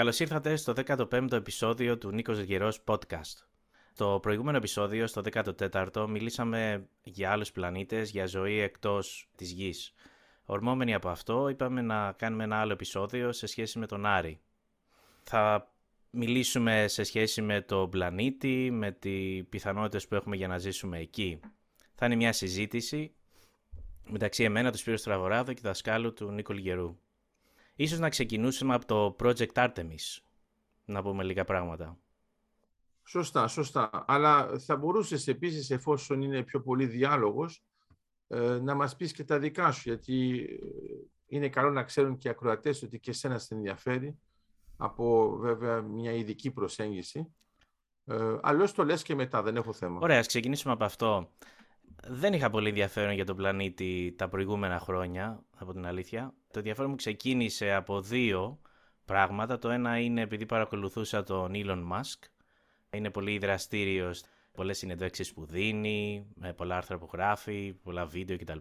Καλώς ήρθατε στο 15ο επεισόδιο του Νίκος Γερός Podcast. Στο προηγούμενο επεισόδιο, στο 14ο, μιλήσαμε για άλλους πλανήτες, για ζωή εκτός της Γης. Ορμόμενοι από αυτό, είπαμε να κάνουμε ένα άλλο επεισόδιο σε σχέση με τον Άρη. Θα μιλήσουμε σε σχέση με τον πλανήτη, με τις πιθανότητες που έχουμε για να ζήσουμε εκεί. Θα είναι μια συζήτηση μεταξύ εμένα, του Σπύρου Στραβοράδο και δασκάλου του Νίκο Λιγερού. Ίσως να ξεκινούσαμε από το Project Artemis, να πούμε λίγα πράγματα. Σωστά, σωστά. Αλλά θα μπορούσες επίσης, εφόσον είναι πιο πολύ διάλογος, ε, να μας πεις και τα δικά σου, γιατί ε, είναι καλό να ξέρουν και οι ακροατές ότι και εσένα σε ενδιαφέρει από βέβαια μια ειδική προσέγγιση. Ε, Αλλιώς το λες και μετά, δεν έχω θέμα. Ωραία, ας ξεκινήσουμε από αυτό. Δεν είχα πολύ ενδιαφέρον για τον πλανήτη τα προηγούμενα χρόνια, από την αλήθεια. Το ενδιαφέρον μου ξεκίνησε από δύο πράγματα. Το ένα είναι επειδή παρακολουθούσα τον Elon Musk. Είναι πολύ δραστήριος, πολλές συνεντεύξεις που δίνει, με πολλά άρθρα που γράφει, πολλά βίντεο κτλ.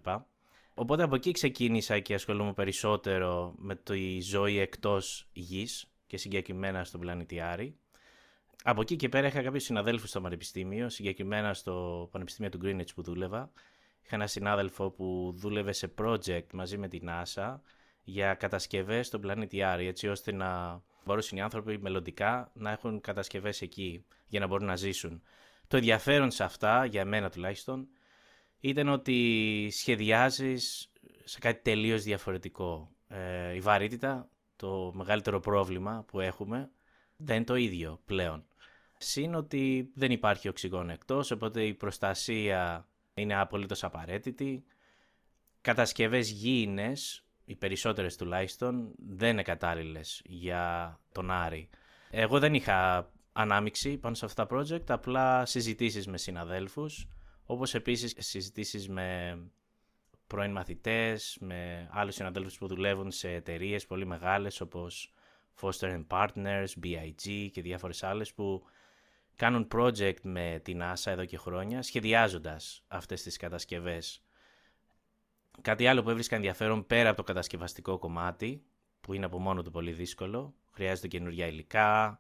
Οπότε από εκεί ξεκίνησα και ασχολούμαι περισσότερο με τη ζωή εκτός γης και συγκεκριμένα στον πλανήτη Άρη. Από εκεί και πέρα είχα κάποιους συναδέλφους στο πανεπιστήμιο, συγκεκριμένα στο Πανεπιστήμιο του Greenwich που δούλευα. Είχα ένα συνάδελφο που δούλευε σε project μαζί με την NASA για κατασκευές στον πλανήτη Άρη, έτσι ώστε να μπορούσαν οι άνθρωποι μελλοντικά να έχουν κατασκευές εκεί για να μπορούν να ζήσουν. Το ενδιαφέρον σε αυτά, για μένα τουλάχιστον, ήταν ότι σχεδιάζεις σε κάτι τελείως διαφορετικό. Ε, η βαρύτητα, το μεγαλύτερο πρόβλημα που έχουμε, δεν είναι το ίδιο πλέον. Συν ότι δεν υπάρχει οξυγόνο εκτός, οπότε η προστασία είναι απολύτως απαραίτητη. Κατασκευές γήινες, οι περισσότερες τουλάχιστον, δεν είναι κατάλληλες για τον Άρη. Εγώ δεν είχα ανάμιξη πάνω σε αυτά τα project, απλά συζητήσεις με συναδέλφους, όπως επίσης συζητήσεις με πρώην μαθητές, με άλλους συναδέλφους που δουλεύουν σε εταιρείες πολύ μεγάλες όπως Foster Partners, BIG και διάφορες άλλες που κάνουν project με την NASA εδώ και χρόνια, σχεδιάζοντας αυτές τις κατασκευές. Κάτι άλλο που έβρισκα ενδιαφέρον πέρα από το κατασκευαστικό κομμάτι, που είναι από μόνο του πολύ δύσκολο, χρειάζεται καινούργια υλικά,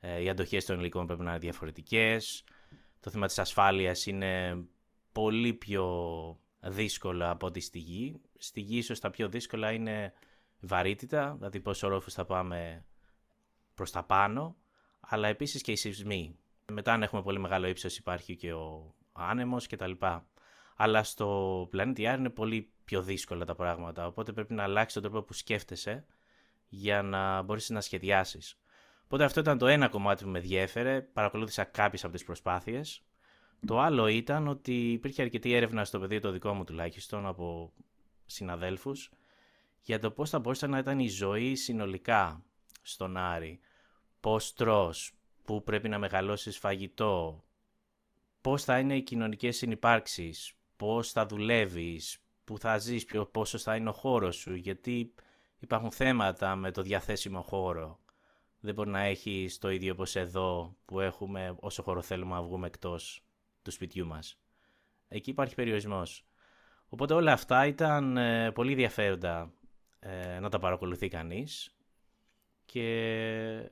ε, οι αντοχές των υλικών πρέπει να είναι διαφορετικές, το θέμα της ασφάλειας είναι πολύ πιο δύσκολο από ό,τι στη γη. Στη γη ίσως τα πιο δύσκολα είναι βαρύτητα, δηλαδή πόσο όροφους θα πάμε προς τα πάνω, αλλά επίσης και οι σεισμοί. Μετά αν έχουμε πολύ μεγάλο ύψος υπάρχει και ο άνεμος κτλ. Αλλά στο πλανήτη Άρη είναι πολύ πιο δύσκολα τα πράγματα, οπότε πρέπει να αλλάξει τον τρόπο που σκέφτεσαι για να μπορείς να σχεδιάσεις. Οπότε αυτό ήταν το ένα κομμάτι που με διέφερε, παρακολούθησα κάποιες από τις προσπάθειες. Το άλλο ήταν ότι υπήρχε αρκετή έρευνα στο πεδίο το δικό μου τουλάχιστον από συναδέλφους για το πώς θα μπορούσε να ήταν η ζωή συνολικά στον Άρη. Πώς τρως, πού πρέπει να μεγαλώσεις φαγητό, πώς θα είναι οι κοινωνικές συνυπάρξεις, πώς θα δουλεύεις, πού θα ζεις, πόσο θα είναι ο χώρος σου, γιατί υπάρχουν θέματα με το διαθέσιμο χώρο. Δεν μπορεί να έχεις το ίδιο όπως εδώ που έχουμε όσο χώρο θέλουμε να βγούμε εκτός του σπιτιού μας. Εκεί υπάρχει περιορισμός. Οπότε όλα αυτά ήταν ε, πολύ ενδιαφέροντα ε, να τα παρακολουθεί κανείς και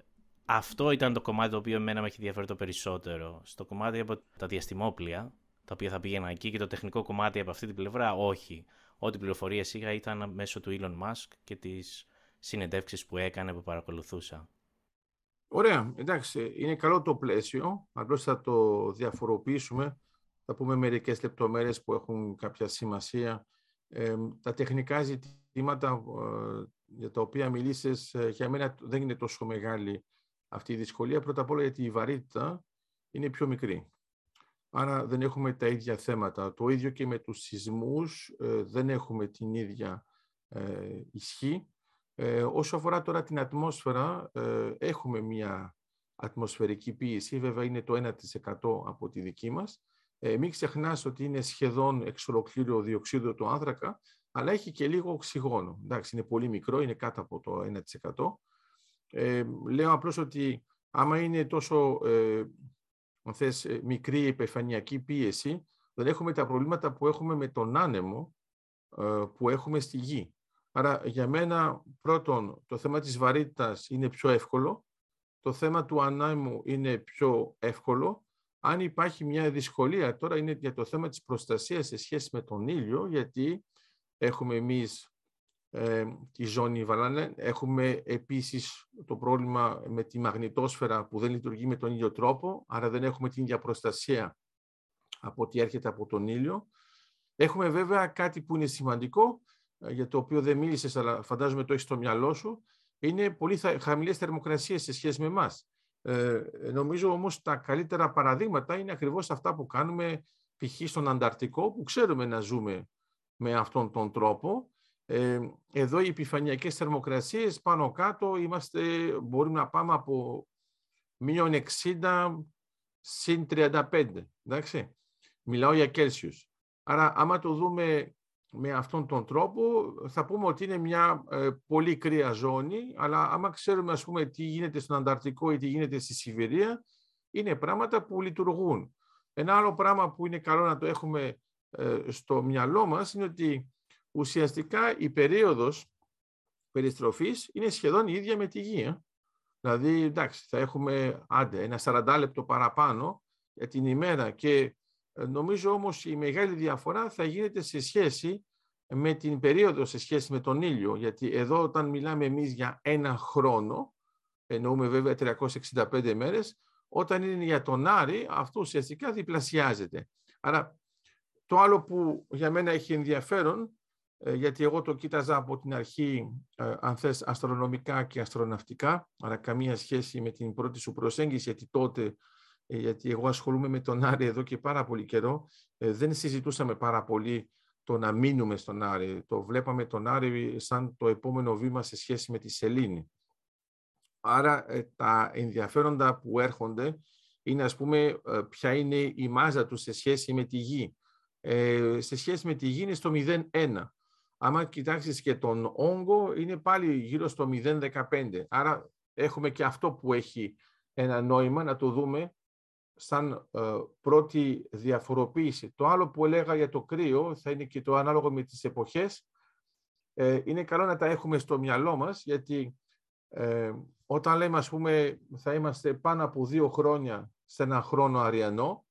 αυτό ήταν το κομμάτι το οποίο εμένα με έχει ενδιαφέρει το περισσότερο. Στο κομμάτι από τα διαστημόπλια, τα οποία θα πήγαινα εκεί και το τεχνικό κομμάτι από αυτή την πλευρά, όχι. Ό,τι πληροφορίες είχα ήταν μέσω του Elon Musk και τις συνεντεύξεις που έκανε που παρακολουθούσα. Ωραία, εντάξει, είναι καλό το πλαίσιο, απλώς θα το διαφοροποιήσουμε. Θα πούμε μερικές λεπτομέρειες που έχουν κάποια σημασία. Ε, τα τεχνικά ζητήματα ε, για τα οποία μιλήσεις, ε, για μένα δεν είναι τόσο μεγάλη αυτή η δυσκολία. Πρώτα απ' όλα γιατί η βαρύτητα είναι πιο μικρή. Άρα δεν έχουμε τα ίδια θέματα. Το ίδιο και με τους σεισμούς, ε, δεν έχουμε την ίδια ε, ισχύ. Ε, όσο αφορά τώρα την ατμόσφαιρα, ε, έχουμε μια ατμοσφαιρική πίεση, βέβαια είναι το 1% από τη δική μας. Ε, μην ξεχνάς ότι είναι σχεδόν εξ ολοκλήρου διοξείδιο του άνθρακα, αλλά έχει και λίγο οξυγόνο. Εντάξει, είναι πολύ μικρό, είναι κάτω από το 1%. Ε, λέω απλώς ότι άμα είναι τόσο ε, θες, ε, μικρή επιφανειακή πίεση, δεν έχουμε τα προβλήματα που έχουμε με τον άνεμο ε, που έχουμε στη γη. Άρα για μένα πρώτον το θέμα της βαρύτητας είναι πιο εύκολο, το θέμα του ανάμου είναι πιο εύκολο. Αν υπάρχει μια δυσκολία τώρα είναι για το θέμα της προστασίας σε σχέση με τον ήλιο, γιατί έχουμε εμείς ε, τη ζώνη Βαλάνε, έχουμε επίσης το πρόβλημα με τη μαγνητόσφαιρα που δεν λειτουργεί με τον ίδιο τρόπο, άρα δεν έχουμε την ίδια προστασία από ό,τι έρχεται από τον ήλιο. Έχουμε βέβαια κάτι που είναι σημαντικό, ε, για το οποίο δεν μίλησες, αλλά φαντάζομαι το έχεις στο μυαλό σου, είναι πολύ χαμηλές θερμοκρασίες σε σχέση με εμάς. Ε, νομίζω όμως τα καλύτερα παραδείγματα είναι ακριβώς αυτά που κάνουμε π.χ. στον Ανταρκτικό, που ξέρουμε να ζούμε με αυτόν τον τρόπο. Ε, εδώ οι επιφανειακές θερμοκρασίες πάνω κάτω είμαστε, μπορούμε να πάμε από μείον 60 συν 35. Εντάξει. Μιλάω για Κέλσιους. Άρα άμα το δούμε με αυτόν τον τρόπο θα πούμε ότι είναι μια ε, πολύ κρύα ζώνη, αλλά άμα ξέρουμε ας πούμε τι γίνεται στον Ανταρκτικό ή τι γίνεται στη Σιβηρία, είναι πράγματα που λειτουργούν. Ένα άλλο πράγμα που είναι καλό να το έχουμε ε, στο μυαλό μας είναι ότι ουσιαστικά η περίοδος περιστροφής είναι σχεδόν η ίδια με τη γη. Ε. Δηλαδή, εντάξει, θα έχουμε άντε, ένα 40 λεπτό παραπάνω για την ημέρα και ε, νομίζω όμως η μεγάλη διαφορά θα γίνεται σε σχέση με την περίοδο σε σχέση με τον ήλιο, γιατί εδώ όταν μιλάμε εμείς για ένα χρόνο, εννοούμε βέβαια 365 μέρες, όταν είναι για τον Άρη, αυτό ουσιαστικά διπλασιάζεται. Άρα το άλλο που για μένα έχει ενδιαφέρον, ε, γιατί εγώ το κοίταζα από την αρχή, ε, αν θες, αστρονομικά και αστροναυτικά, άρα καμία σχέση με την πρώτη σου προσέγγιση, γιατί τότε ε, γιατί εγώ ασχολούμαι με τον Άρη εδώ και πάρα πολύ καιρό, ε, δεν συζητούσαμε πάρα πολύ το να μείνουμε στον Άρη. Το βλέπαμε τον Άρη σαν το επόμενο βήμα σε σχέση με τη Σελήνη. Άρα ε, τα ενδιαφέροντα που έρχονται είναι ας πούμε ποια είναι η μάζα τους σε σχέση με τη Γη. σε σχέση με τη Γη είναι στο 0,1. Άμα κοιτάξεις και τον όγκο είναι πάλι γύρω στο 0,15. Άρα έχουμε και αυτό που έχει ένα νόημα να το δούμε σαν ε, πρώτη διαφοροποίηση. Το άλλο που έλεγα για το κρύο θα είναι και το ανάλογο με τις εποχές. Ε, είναι καλό να τα έχουμε στο μυαλό μας, γιατί ε, όταν λέμε, ας πούμε, θα είμαστε πάνω από δύο χρόνια σε ένα χρόνο αριανό,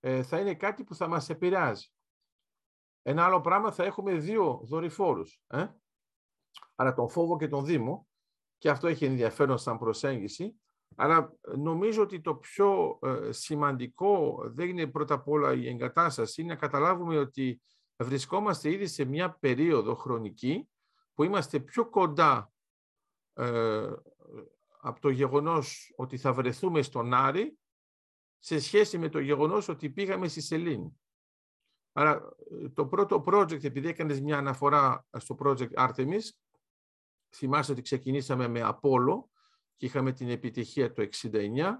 ε, θα είναι κάτι που θα μας επηρεάζει. Ένα άλλο πράγμα θα έχουμε δύο δορυφόρους. Ε; Άρα τον φόβο και τον δήμο, και αυτό έχει ενδιαφέρον σαν προσέγγιση, αλλά νομίζω ότι το πιο ε, σημαντικό δεν είναι πρώτα απ' όλα η εγκατάσταση, είναι να καταλάβουμε ότι βρισκόμαστε ήδη σε μια περίοδο χρονική που είμαστε πιο κοντά ε, από το γεγονός ότι θα βρεθούμε στον Άρη σε σχέση με το γεγονός ότι πήγαμε στη Σελήνη. Άρα το πρώτο project, επειδή έκανες μια αναφορά στο project Artemis, θυμάστε ότι ξεκινήσαμε με Απόλλω, και είχαμε την επιτυχία το 69.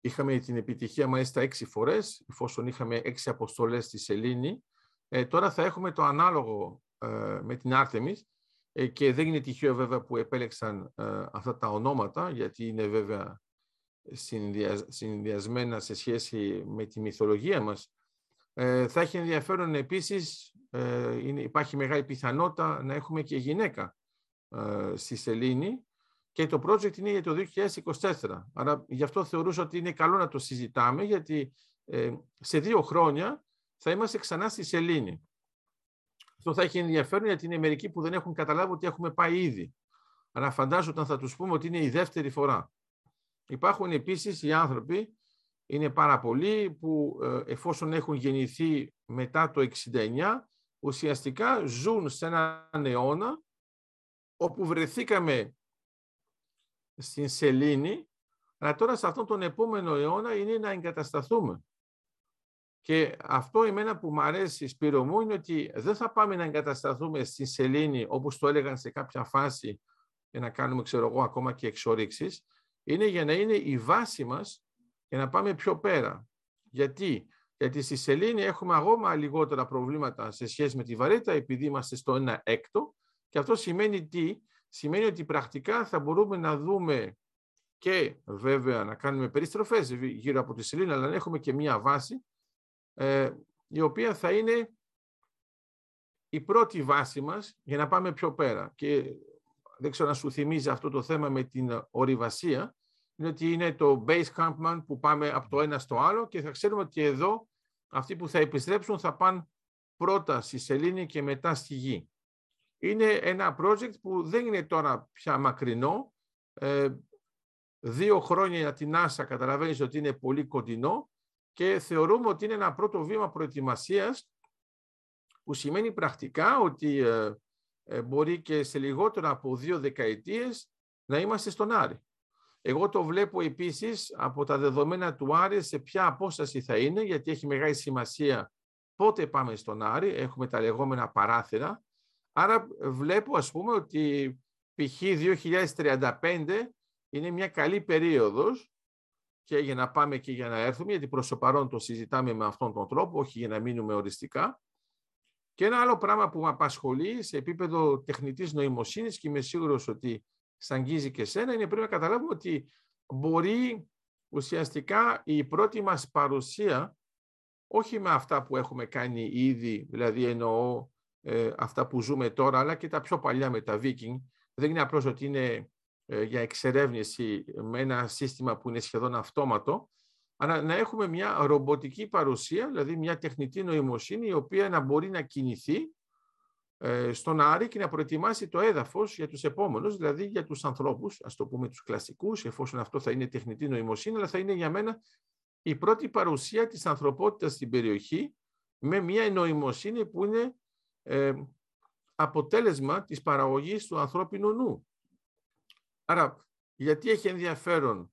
Είχαμε την επιτυχία μάλιστα έξι φορές, εφόσον είχαμε έξι αποστολές στη Σελήνη. Ε, τώρα θα έχουμε το ανάλογο ε, με την Άρτεμις ε, και δεν είναι τυχαίο βέβαια που επέλεξαν ε, αυτά τα ονόματα, γιατί είναι βέβαια συνδυασμένα σε σχέση με τη μυθολογία μας. Θα έχει ενδιαφέρον επίσης, είναι, υπάρχει μεγάλη πιθανότητα να έχουμε και γυναίκα στη Σελήνη, και το project είναι για το 2024. Άρα γι' αυτό θεωρούσα ότι είναι καλό να το συζητάμε, γιατί ε, σε δύο χρόνια θα είμαστε ξανά στη Σελήνη. Αυτό θα έχει ενδιαφέρον γιατί είναι μερικοί που δεν έχουν καταλάβει ότι έχουμε πάει ήδη. Αλλά φαντάζομαι όταν θα τους πούμε ότι είναι η δεύτερη φορά. Υπάρχουν επίσης οι άνθρωποι, είναι πάρα πολλοί που ε, εφόσον έχουν γεννηθεί μετά το 69, ουσιαστικά ζουν σε έναν αιώνα όπου βρεθήκαμε στην σελήνη, αλλά τώρα σε αυτόν τον επόμενο αιώνα είναι να εγκατασταθούμε. Και αυτό εμένα που μου αρέσει, Σπύρο μου, είναι ότι δεν θα πάμε να εγκατασταθούμε στη σελήνη, όπως το έλεγαν σε κάποια φάση, για να κάνουμε, ξέρω εγώ, ακόμα και εξορίξεις. Είναι για να είναι η βάση μας για να πάμε πιο πέρα. Γιατί; Γιατί στη σελήνη έχουμε ακόμα λιγότερα προβλήματα σε σχέση με τη βαρύτητα, επειδή είμαστε στο ένα έκτο. Και αυτό σημαίνει τι; σημαίνει ότι πρακτικά θα μπορούμε να δούμε και βέβαια να κάνουμε περιστροφές γύρω από τη σελήνη, αλλά να έχουμε και μία βάση ε, η οποία θα είναι η πρώτη βάση μας για να πάμε πιο πέρα. Και δεν ξέρω να σου θυμίζει αυτό το θέμα με την ορειβασία, είναι ότι είναι το base campman που πάμε από το ένα στο άλλο και θα ξέρουμε ότι εδώ αυτοί που θα επιστρέψουν θα πάνε πρώτα στη σελήνη και μετά στη γη. Είναι ένα project που δεν είναι τώρα πια μακρινό. Ε, δύο χρόνια για την NASA καταλαβαίνεις ότι είναι πολύ κοντινό και θεωρούμε ότι είναι ένα πρώτο βήμα προετοιμασίας που σημαίνει πρακτικά ότι ε, ε, μπορεί και σε λιγότερο από δύο δεκαετίες να είμαστε στον Άρη. Εγώ το βλέπω επίσης από τα δεδομένα του Άρη σε ποια απόσταση θα είναι, γιατί έχει μεγάλη σημασία πότε πάμε στον Άρη, έχουμε τα λεγόμενα παράθυρα. Άρα βλέπω ας πούμε ότι π.χ. 2035 είναι μια καλή περίοδος και για να πάμε και για να έρθουμε, γιατί προς το παρόν το συζητάμε με αυτόν τον τρόπο, όχι για να μείνουμε οριστικά. Και ένα άλλο πράγμα που με απασχολεί σε επίπεδο τεχνητής νοημοσύνης και είμαι σίγουρος ότι σ' αγγίζει και σένα, είναι πρέπει να καταλάβουμε ότι μπορεί ουσιαστικά η πρώτη μας παρουσία, όχι με αυτά που έχουμε κάνει ήδη, δηλαδή εννοώ ε, αυτά που ζούμε τώρα, αλλά και τα πιο παλιά με τα Viking, δεν είναι απλώς ότι είναι ε, για εξερεύνηση με ένα σύστημα που είναι σχεδόν αυτόματο, αλλά να έχουμε μια ρομποτική παρουσία, δηλαδή μια τεχνητή νοημοσύνη η οποία να μπορεί να κινηθεί ε, στον Άρη και να προετοιμάσει το έδαφος για τους επόμενους, δηλαδή για τους ανθρώπους, ας το πούμε τους κλασικούς, εφόσον αυτό θα είναι τεχνητή νοημοσύνη, αλλά θα είναι για μένα η πρώτη παρουσία της ανθρωπότητας στην περιοχή με μια νοημοσύνη που είναι ε, αποτέλεσμα της παραγωγής του ανθρώπινου νου. Άρα, γιατί έχει ενδιαφέρον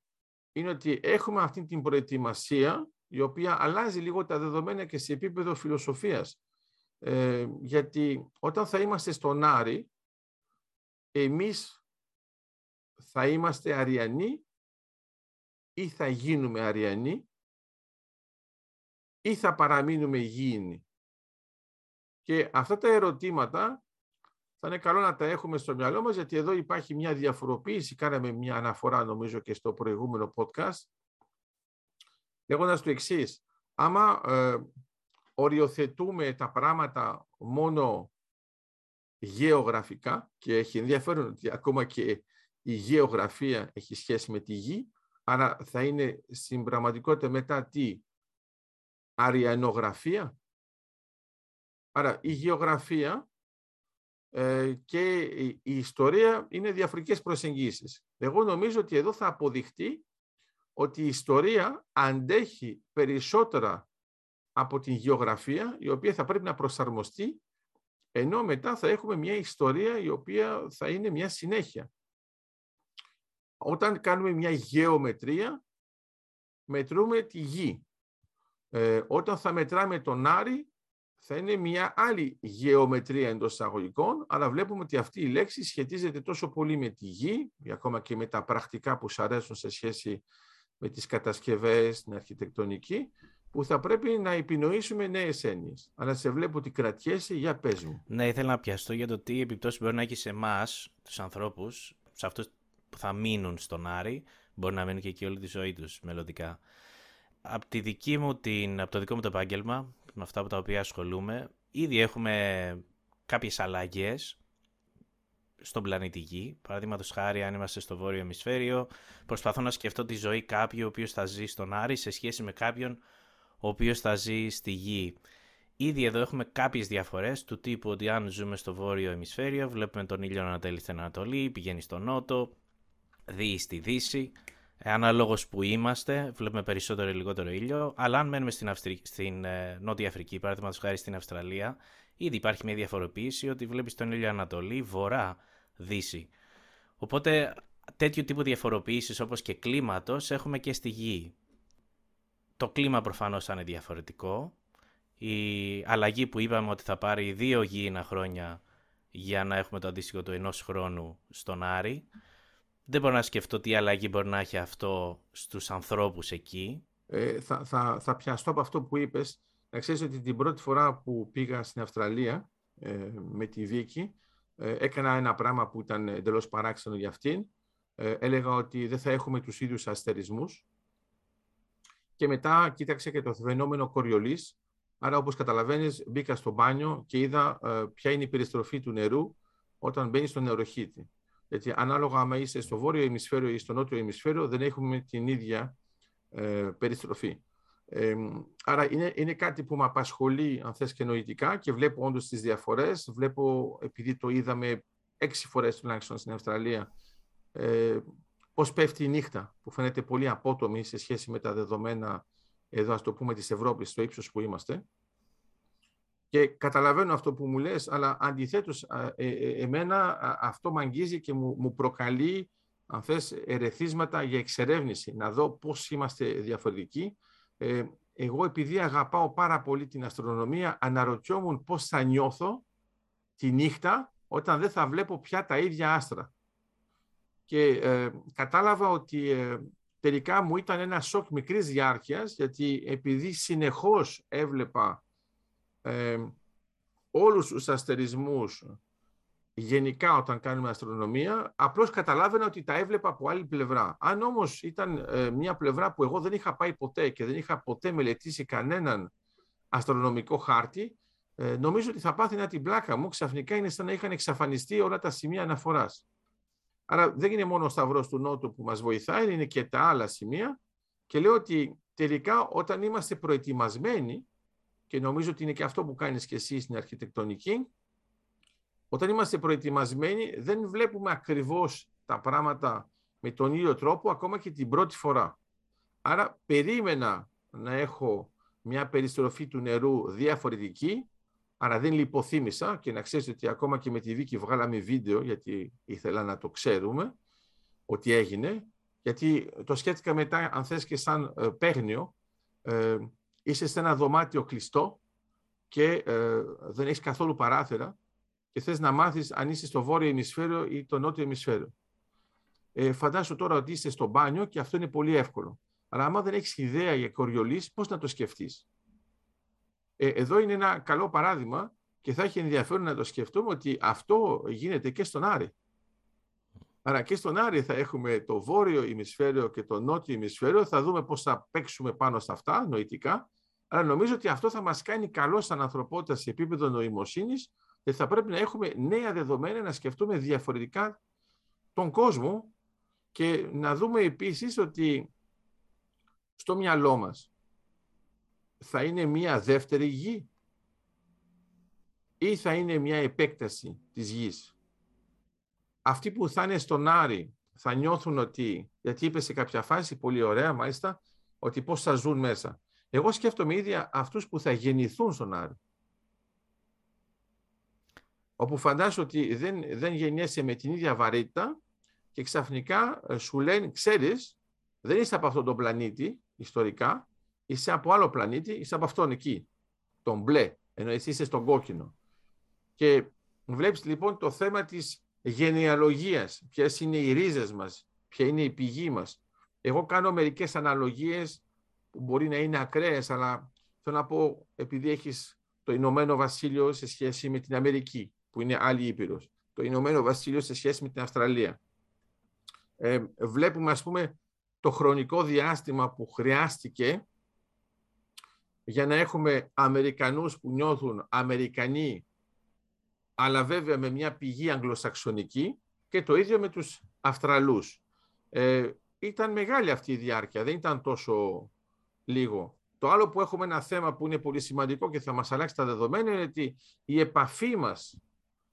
είναι ότι έχουμε αυτή την προετοιμασία η οποία αλλάζει λίγο τα δεδομένα και σε επίπεδο φιλοσοφίας. Ε, γιατί όταν θα είμαστε στον Άρη, εμείς θα είμαστε αριανοί ή θα γίνουμε αριανοί ή θα παραμείνουμε γήινοι. Και αυτά τα ερωτήματα θα είναι καλό να τα έχουμε στο μυαλό μας, γιατί εδώ υπάρχει μια διαφοροποίηση, κάναμε μια αναφορά νομίζω και στο προηγούμενο podcast, λέγοντας το εξής. άμα ε, οριοθετούμε τα πράγματα μόνο γεωγραφικά και έχει ενδιαφέρον ότι ακόμα και η γεωγραφία έχει σχέση με τη γη, άρα θα είναι στην πραγματικότητα μετά τι αριανογραφία. Άρα η γεωγραφία ε, και η ιστορία είναι διαφορετικές προσεγγίσεις. Εγώ νομίζω ότι εδώ θα αποδειχτεί ότι η ιστορία αντέχει περισσότερα από την γεωγραφία, η οποία θα πρέπει να προσαρμοστεί, ενώ μετά θα έχουμε μια ιστορία η οποία θα είναι μια συνέχεια. Όταν κάνουμε μια γεωμετρία, μετρούμε τη γη. Ε, όταν θα μετράμε τον Άρη, θα είναι μια άλλη γεωμετρία εντός εισαγωγικών, αλλά βλέπουμε ότι αυτή η λέξη σχετίζεται τόσο πολύ με τη γη, ακόμα και με τα πρακτικά που σου αρέσουν σε σχέση με τις κατασκευές, την αρχιτεκτονική, που θα πρέπει να επινοήσουμε νέες έννοιες. Αλλά σε βλέπω ότι κρατιέσαι, για πες μου. Ναι, ήθελα να πιαστώ για το τι επιπτώσεις μπορεί να έχει σε εμάς, τους ανθρώπους, σε αυτούς που θα μείνουν στον Άρη, μπορεί να μείνουν και εκεί όλη τη ζωή τους μελλοντικά. Από, τη δική μου, την, από το δικό μου το επάγγελμα, με αυτά που τα οποία ασχολούμαι, ήδη έχουμε κάποιες αλλαγές στον πλανήτη Γη. Παραδείγματος χάρη, αν είμαστε στο βόρειο ημισφαίριο, προσπαθώ να σκεφτώ τη ζωή κάποιου ο οποίος θα ζει στον Άρη σε σχέση με κάποιον ο οποίος θα ζει στη Γη. Ήδη εδώ έχουμε κάποιες διαφορές του τύπου ότι αν ζούμε στο βόρειο ημισφαίριο βλέπουμε τον ήλιο να ανατέλει στην Ανατολή, πηγαίνει στο Νότο, δει στη Δύση. Ε, αναλόγως που είμαστε, βλέπουμε περισσότερο ή λιγότερο ήλιο, αλλά αν μένουμε στην, στην ε, Νότια Αφρική, παραδείγματος χάρη στην Αυστραλία, ήδη υπάρχει μια διαφοροποίηση ότι βλέπεις τον ήλιο Ανατολή, Βορρά, Δύση. Οπότε τέτοιου τύπου διαφοροποιήσεις όπως και κλίματος έχουμε και στη Γη. Το κλίμα προφανώς θα είναι διαφορετικό. Η αλλαγή που είπαμε ότι θα πάρει δύο γήινα χρόνια για να έχουμε το αντίστοιχο του ενός χρόνου στον Άρη δεν μπορώ να σκεφτώ τι αλλαγή μπορεί να έχει αυτό στους ανθρώπους εκεί. Ε, θα, θα, θα πιαστώ από αυτό που είπες. Να ξέρεις ότι την πρώτη φορά που πήγα στην Αυστραλία ε, με τη Βίκη, ε, έκανα ένα πράγμα που ήταν εντελώς παράξενο για αυτήν. Ε, έλεγα ότι δεν θα έχουμε τους ίδιους αστερισμούς. Και μετά κοίταξε και το φαινόμενο Κοριολής, Άρα, όπως καταλαβαίνεις, μπήκα στο μπάνιο και είδα ε, ποια είναι η περιστροφή του νερού όταν μπαίνει στο νεροχύτη. Γιατί ανάλογα άμα είσαι στο βόρειο ημισφαίριο ή στο νότιο ημισφαίριο, δεν έχουμε την ίδια ε, περιστροφή. Ε, άρα είναι, είναι κάτι που με απασχολεί, αν θες και νοητικά και βλέπω όντως τις διαφορές. Βλέπω, επειδή το είδαμε έξι φορές τουλάχιστον στην Αυστραλία, ε, πώς πέφτει η νύχτα, που φαίνεται πολύ απότομη σε σχέση με τα δεδομένα εδώ, ας το πούμε, της Ευρώπης, στο ύψος που είμαστε. Και καταλαβαίνω αυτό που μου λες, αλλά αντιθέτως, ε, ε, εμένα αυτό με αγγίζει και μου, μου προκαλεί, αν θες, ερεθίσματα για εξερεύνηση, να δω πώς είμαστε διαφορετικοί. Ε, εγώ, επειδή αγαπάω πάρα πολύ την αστρονομία, αναρωτιόμουν πώς θα νιώθω τη νύχτα όταν δεν θα βλέπω πια τα ίδια άστρα. Και ε, κατάλαβα ότι ε, τελικά μου ήταν ένα σοκ μικρής διάρκειας, γιατί επειδή συνεχώς έβλεπα ε, όλους τους αστερισμούς γενικά όταν κάνουμε αστρονομία, απλώς καταλάβαινα ότι τα έβλεπα από άλλη πλευρά. Αν όμως ήταν ε, μια πλευρά που εγώ δεν είχα πάει ποτέ και δεν είχα ποτέ μελετήσει κανέναν αστρονομικό χάρτη, ε, νομίζω ότι θα πάθαινα την πλάκα μου. Ξαφνικά είναι σαν να είχαν εξαφανιστεί όλα τα σημεία αναφοράς. Άρα δεν είναι μόνο ο Σταυρός του Νότου που μας βοηθάει, είναι και τα άλλα σημεία. Και λέω ότι τελικά όταν είμαστε προετοιμασμένοι, και νομίζω ότι είναι και αυτό που κάνεις και εσύ στην αρχιτεκτονική, όταν είμαστε προετοιμασμένοι δεν βλέπουμε ακριβώς τα πράγματα με τον ίδιο τρόπο ακόμα και την πρώτη φορά. Άρα περίμενα να έχω μια περιστροφή του νερού διαφορετική, άρα δεν λιποθύμησα και να ξέρετε ότι ακόμα και με τη Βίκη βγάλαμε βίντεο γιατί ήθελα να το ξέρουμε ότι έγινε, γιατί το σκέφτηκα μετά αν θες και σαν ε, παίγνιο, ε, είσαι σε ένα δωμάτιο κλειστό και ε, δεν έχεις καθόλου παράθυρα και θες να μάθεις αν είσαι στο βόρειο ημισφαίριο ή το νότιο ημισφαίριο. Ε, φαντάσου τώρα ότι είσαι στο μπάνιο και αυτό είναι πολύ εύκολο. Αλλά άμα δεν έχεις ιδέα για κοριολής, πώς να το σκεφτείς; Ε, εδώ είναι ένα καλό παράδειγμα και θα έχει ενδιαφέρον να το σκεφτούμε ότι αυτό γίνεται και στον Άρη. Άρα και στον Άρη θα έχουμε το βόρειο ημισφαίριο και το νότιο ημισφαίριο. Θα δούμε πώς θα παίξουμε πάνω σε αυτά νοητικά. Αλλά νομίζω ότι αυτό θα μας κάνει καλό σαν ανθρωπότητα σε επίπεδο νοημοσύνης και θα πρέπει να έχουμε νέα δεδομένα, να σκεφτούμε διαφορετικά τον κόσμο και να δούμε επίσης ότι στο μυαλό μας θα είναι μια δεύτερη γη ή θα είναι μια επέκταση της γης. Αυτοί που θα είναι στον Άρη θα νιώθουν ότι, γιατί είπε σε κάποια φάση, πολύ ωραία μάλιστα, ότι πώς θα ζουν μέσα. Εγώ σκέφτομαι ίδια αυτούς που θα γεννηθούν στον Άρη όπου φαντάζω ότι δεν, δεν γεννιέσαι με την ίδια βαρύτητα και ξαφνικά ε, σου λένε, ξέρεις, δεν είσαι από αυτόν τον πλανήτη ιστορικά, είσαι από άλλο πλανήτη, είσαι από αυτόν εκεί, τον μπλε, ενώ εσύ είσαι στον κόκκινο. Και βλέπεις λοιπόν το θέμα της γενεαλογίας, ποιες είναι οι ρίζες μας, ποια είναι η πηγή μας. Εγώ κάνω μερικές αναλογίες που μπορεί να είναι ακραίες, αλλά θέλω να πω, επειδή έχεις το Ηνωμένο Βασίλειο σε σχέση με την Αμερική, που είναι άλλη ήπειρος, το Ηνωμένο Βασίλειο σε σχέση με την Αυστραλία. Ε, βλέπουμε, ας πούμε, το χρονικό διάστημα που χρειάστηκε για να έχουμε Αμερικανούς που νιώθουν Αμερικανοί, αλλά βέβαια με μια πηγή αγγλοσαξονική και το ίδιο με τους Αυστραλούς. Ε, ήταν μεγάλη αυτή η διάρκεια, δεν ήταν τόσο λίγο. Το άλλο που έχουμε ένα θέμα που είναι πολύ σημαντικό και θα μας αλλάξει τα δεδομένα είναι ότι η επαφή μας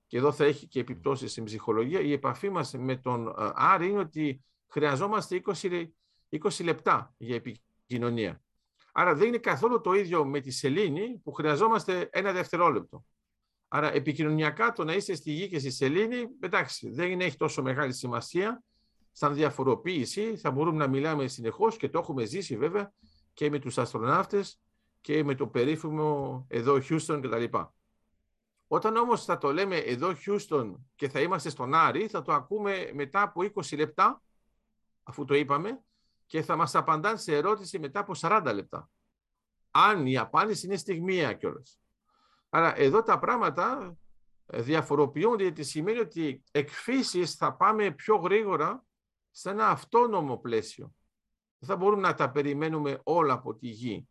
και εδώ θα έχει και επιπτώσεις στην ψυχολογία, η επαφή μας με τον ε, Άρη είναι ότι χρειαζόμαστε 20, 20 λεπτά για επικοινωνία. Άρα δεν είναι καθόλου το ίδιο με τη σελήνη που χρειαζόμαστε ένα δευτερόλεπτο. Άρα επικοινωνιακά το να είσαι στη γη και στη σελήνη, εντάξει, δεν έχει τόσο μεγάλη σημασία. Σαν διαφοροποίηση θα μπορούμε να μιλάμε συνεχώς και το έχουμε ζήσει βέβαια και με τους αστροναύτες και με το περίφημο εδώ Houston κτλ. Όταν όμως θα το λέμε εδώ Houston και θα είμαστε στον Άρη, θα το ακούμε μετά από 20 λεπτά, αφού το είπαμε, και θα μας απαντάνε σε ερώτηση μετά από 40 λεπτά. Αν η απάντηση είναι στιγμία κιόλας. Άρα εδώ τα πράγματα ε, διαφοροποιούνται γιατί σημαίνει ότι εκφύσεις θα πάμε πιο γρήγορα σε ένα αυτόνομο πλαίσιο. Δεν θα μπορούμε να τα περιμένουμε όλα από τη γη.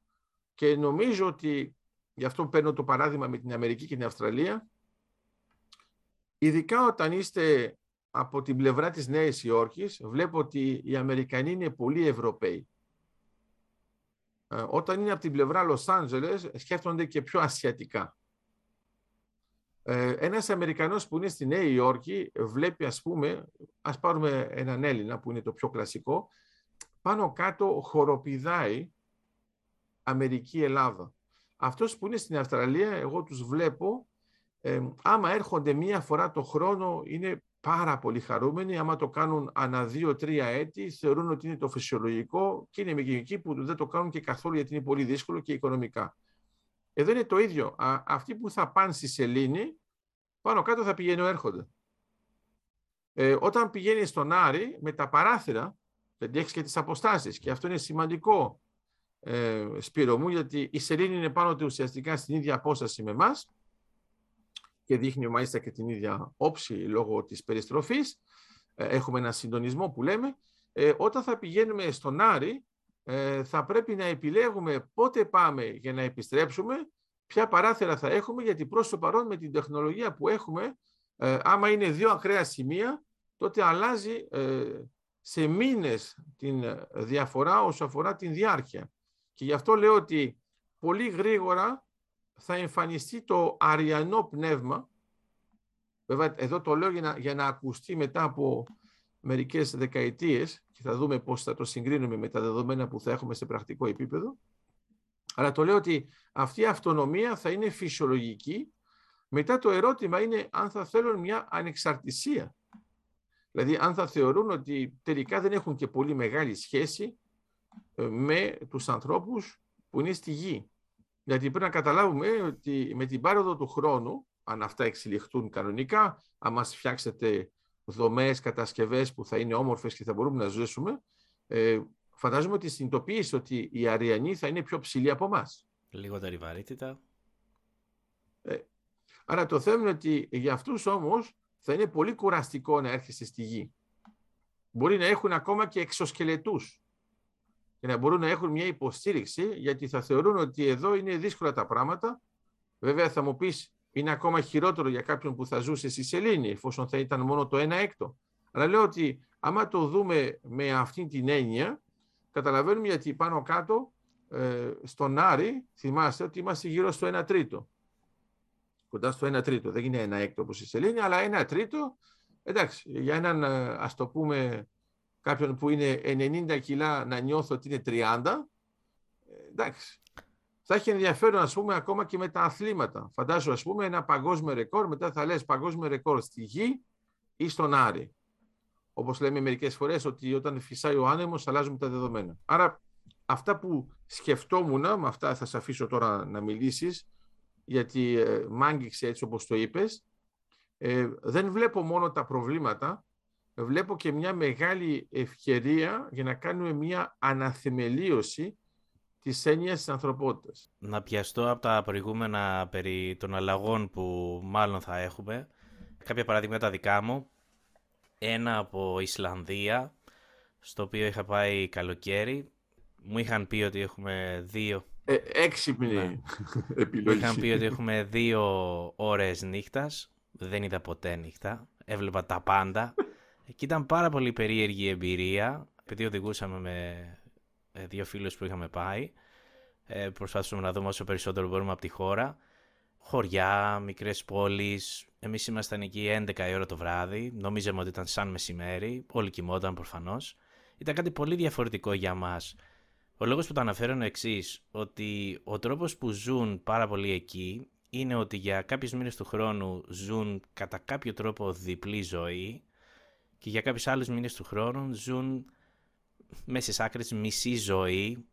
Και νομίζω ότι γι' αυτό παίρνω το παράδειγμα με την Αμερική και την Αυστραλία, ειδικά όταν είστε από την πλευρά της Νέας Υόρκης, βλέπω ότι οι Αμερικανοί είναι πολύ Ευρωπαίοι. Ε, όταν είναι από την πλευρά Λος Άντζελες, σκέφτονται και πιο ασιατικά. Ε, ένας Αμερικανός που είναι στη Νέα Υόρκη βλέπει ας πούμε, ας πάρουμε έναν Έλληνα που είναι το πιο κλασικό, πάνω κάτω χοροπηδάει Αμερική-Ελλάδα. Αυτός που είναι στην Αυστραλία, εγώ τους βλέπω, ε, άμα έρχονται μία φορά το χρόνο είναι πάρα πολύ χαρούμενοι. Άμα το κάνουν ανά δύο-τρία έτη, θεωρούν ότι είναι το φυσιολογικό και είναι με που δεν το κάνουν και καθόλου γιατί είναι πολύ δύσκολο και οικονομικά. Εδώ είναι το ίδιο. Α, αυτοί που θα πάνε στη Σελήνη, πάνω κάτω θα πηγαίνουν έρχονται. Ε, όταν πηγαίνει στον Άρη, με τα παράθυρα, δεν έχεις και τις αποστάσεις. Και αυτό είναι σημαντικό, ε, Σπύρο μου, γιατί η Σελήνη είναι πάνω του ουσιαστικά στην ίδια απόσταση με εμάς και δείχνει μάλιστα και την ίδια όψη λόγω της περιστροφής. Ε, έχουμε ένα συντονισμό που λέμε. Ε, όταν θα πηγαίνουμε στον Άρη, ε, θα πρέπει να επιλέγουμε πότε πάμε για να επιστρέψουμε, ποια παράθυρα θα έχουμε, γιατί προς το παρόν με την τεχνολογία που έχουμε, ε, άμα είναι δύο ακραία σημεία, τότε αλλάζει σε μήνες την διαφορά όσο αφορά την διάρκεια. Και γι' αυτό λέω ότι πολύ γρήγορα θα εμφανιστεί το αριανό πνεύμα. Βέβαια, εδώ το λέω για να, για να ακουστεί μετά από μερικές δεκαετίες και θα δούμε πώς θα το συγκρίνουμε με τα δεδομένα που θα έχουμε σε πρακτικό επίπεδο. Αλλά το λέω ότι αυτή η αυτονομία θα είναι φυσιολογική. Μετά το ερώτημα είναι αν θα θέλουν μια ανεξαρτησία. Δηλαδή αν θα θεωρούν ότι τελικά δεν έχουν και πολύ μεγάλη σχέση ε, με τους ανθρώπους που είναι στη γη. Γιατί πρέπει να καταλάβουμε ότι με την πάροδο του χρόνου, αν αυτά εξελιχθούν κανονικά, αν μας φτιάξετε δομές, κατασκευές που θα είναι όμορφες και θα μπορούμε να ζήσουμε, ε, φαντάζομαι ότι συνειδητοποιήσει ότι η Αριανή θα είναι πιο ψηλή από εμάς. Λιγότερη βαρύτητα. Ε, άρα το θέμα είναι ότι για αυτούς όμως θα είναι πολύ κουραστικό να έρχεσαι στη γη. Μπορεί να έχουν ακόμα και εξωσκελετούς και να μπορούν να έχουν μια υποστήριξη, γιατί θα θεωρούν ότι εδώ είναι δύσκολα τα πράγματα. Βέβαια θα μου πεις, είναι ακόμα χειρότερο για κάποιον που θα ζούσε στη Σελήνη, εφόσον θα ήταν μόνο το ένα έκτο. Αλλά λέω ότι άμα το δούμε με αυτή την έννοια, καταλαβαίνουμε γιατί πάνω κάτω ε, στον Άρη, θυμάστε ότι είμαστε γύρω στο 1 τρίτο. Κοντά στο 1 τρίτο. Δεν είναι ένα έκτο όπως η Σελήνη, αλλά ένα τρίτο, εντάξει, για έναν ε, ας το πούμε κάποιον που είναι 90 κιλά να νιώθω ότι είναι 30, ε, εντάξει. Θα έχει ενδιαφέρον, ας πούμε, ακόμα και με τα αθλήματα. Φαντάζομαι, ας πούμε, ένα παγκόσμιο ρεκόρ, μετά θα λες παγκόσμιο ρεκόρ στη γη ή στον Άρη. Όπως λέμε μερικές φορές, ότι όταν φυσάει ο άνεμος, αλλάζουμε τα δεδομένα. Άρα, αυτά που σκεφτόμουν, με αυτά θα σε αφήσω τώρα να μιλήσεις, γιατί ε, μ' άγγιξε έτσι όπως το είπες, ε, δεν βλέπω μόνο τα προβλήματα, βλέπω και μια μεγάλη ευκαιρία για να κάνουμε μια αναθεμελίωση της έννοιας της ανθρωπότητας. Να πιαστώ από τα προηγούμενα περί των αλλαγών που μάλλον θα έχουμε. Κάποια παραδείγματα δικά μου. Ένα από Ισλανδία, στο οποίο είχα πάει καλοκαίρι. Μου είχαν πει ότι έχουμε δύο... Ε, έξυπνη ναι. επιλογή. Μου είχαν πει ότι έχουμε δύο ώρες νύχτας. Δεν είδα ποτέ νύχτα. Έβλεπα τα πάντα. Και ήταν πάρα πολύ περίεργη εμπειρία, επειδή οδηγούσαμε με ε, δύο φίλους που είχαμε πάει. Ε, προσπαθούσαμε να δούμε όσο περισσότερο μπορούμε από τη χώρα. Χωριά, μικρές πόλεις. Εμείς ήμασταν εκεί 11 η ώρα το βράδυ. Νομίζαμε ότι ήταν σαν μεσημέρι. Όλοι κοιμόταν προφανώς. Ήταν κάτι πολύ διαφορετικό για μας. Ο λόγος που το αναφέρω είναι ο εξής, ότι ο τρόπος που ζουν πάρα πολύ εκεί είναι ότι για κάποιους μήνες του χρόνου ζουν κατά κάποιο τρόπο διπλή ζωή και για κάποιους άλλους μήνες του χρόνου ζουν μέσα σε άκρες μισή ζωή,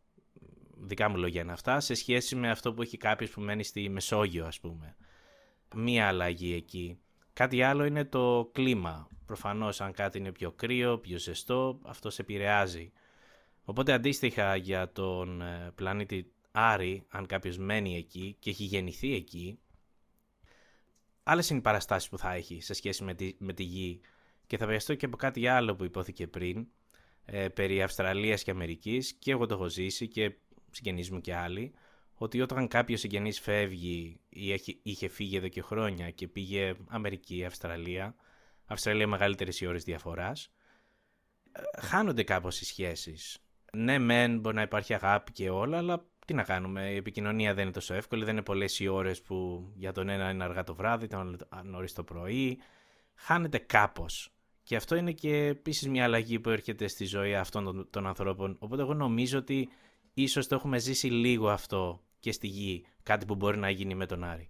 δικά μου λόγια είναι αυτά, σε σχέση με αυτό που έχει κάποιος που μένει στη Μεσόγειο ας πούμε. Μία αλλαγή εκεί. Κάτι άλλο είναι το κλίμα. Προφανώς αν κάτι είναι πιο κρύο, πιο ζεστό, αυτό σε επηρεάζει. Οπότε αντίστοιχα για τον ε, πλανήτη Άρη, αν κάποιος μένει εκεί και έχει γεννηθεί εκεί, άλλες είναι οι παραστάσεις που θα έχει σε σχέση με τη, με τη Γη και θα βιαστώ και από κάτι άλλο που υπόθηκε πριν, ε, περί Αυστραλίας και Αμερικής, και εγώ το έχω ζήσει και συγγενείς μου και άλλοι, ότι όταν κάποιος συγγενής φεύγει ή είχε φύγει εδώ και χρόνια και πήγε Αμερική, Αυστραλία, Αυστραλία μεγαλύτερες οι ώρες διαφοράς, ε, χάνονται κάπως οι σχέσεις. Ναι, μεν μπορεί να υπάρχει αγάπη και όλα, αλλά τι να κάνουμε. Η επικοινωνία δεν είναι τόσο εύκολη. Δεν είναι πολλές οι ώρες που για τον ένα είναι αργά το βράδυ, τον νωρίς το πρωί. Χάνεται κάπως. Και αυτό είναι και επίσης μια αλλαγή που έρχεται στη ζωή αυτών των, των ανθρώπων. Οπότε εγώ νομίζω ότι ίσως το έχουμε ζήσει λίγο αυτό και στη γη. Κάτι που μπορεί να γίνει με τον Άρη.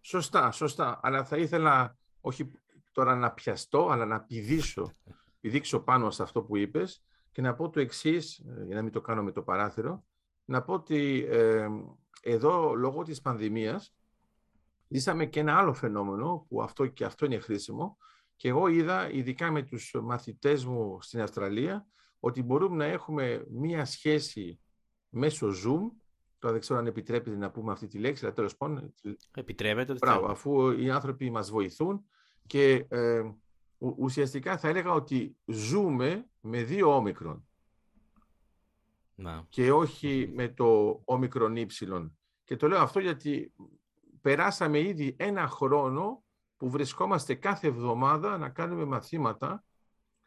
Σωστά, σωστά. Αλλά θα ήθελα όχι τώρα να πιαστώ, αλλά να πηδήσω, πηδήξω πάνω σε αυτό που είπες και να πω το εξής, ε, για να μην το κάνω με το παράθυρο, να πω ότι ε, εδώ λόγω της πανδημίας ζήσαμε και ένα άλλο φαινόμενο που αυτό και αυτό είναι χρήσιμο και εγώ είδα ειδικά με τους μαθητές μου στην Αυστραλία ότι μπορούμε να έχουμε μία σχέση μέσω Zoom Τώρα δεν ξέρω αν επιτρέπεται να πούμε αυτή τη λέξη, αλλά τέλος πάντων. Επιτρέπεται. Μπράβο, αφού οι άνθρωποι μας βοηθούν και ε, ουσιαστικά θα έλεγα ότι ζούμε με δύο όμικρον. Να. Και όχι με το όμικρον ύψιλον. Και το λέω αυτό γιατί περάσαμε ήδη ένα χρόνο που βρισκόμαστε κάθε εβδομάδα να κάνουμε μαθήματα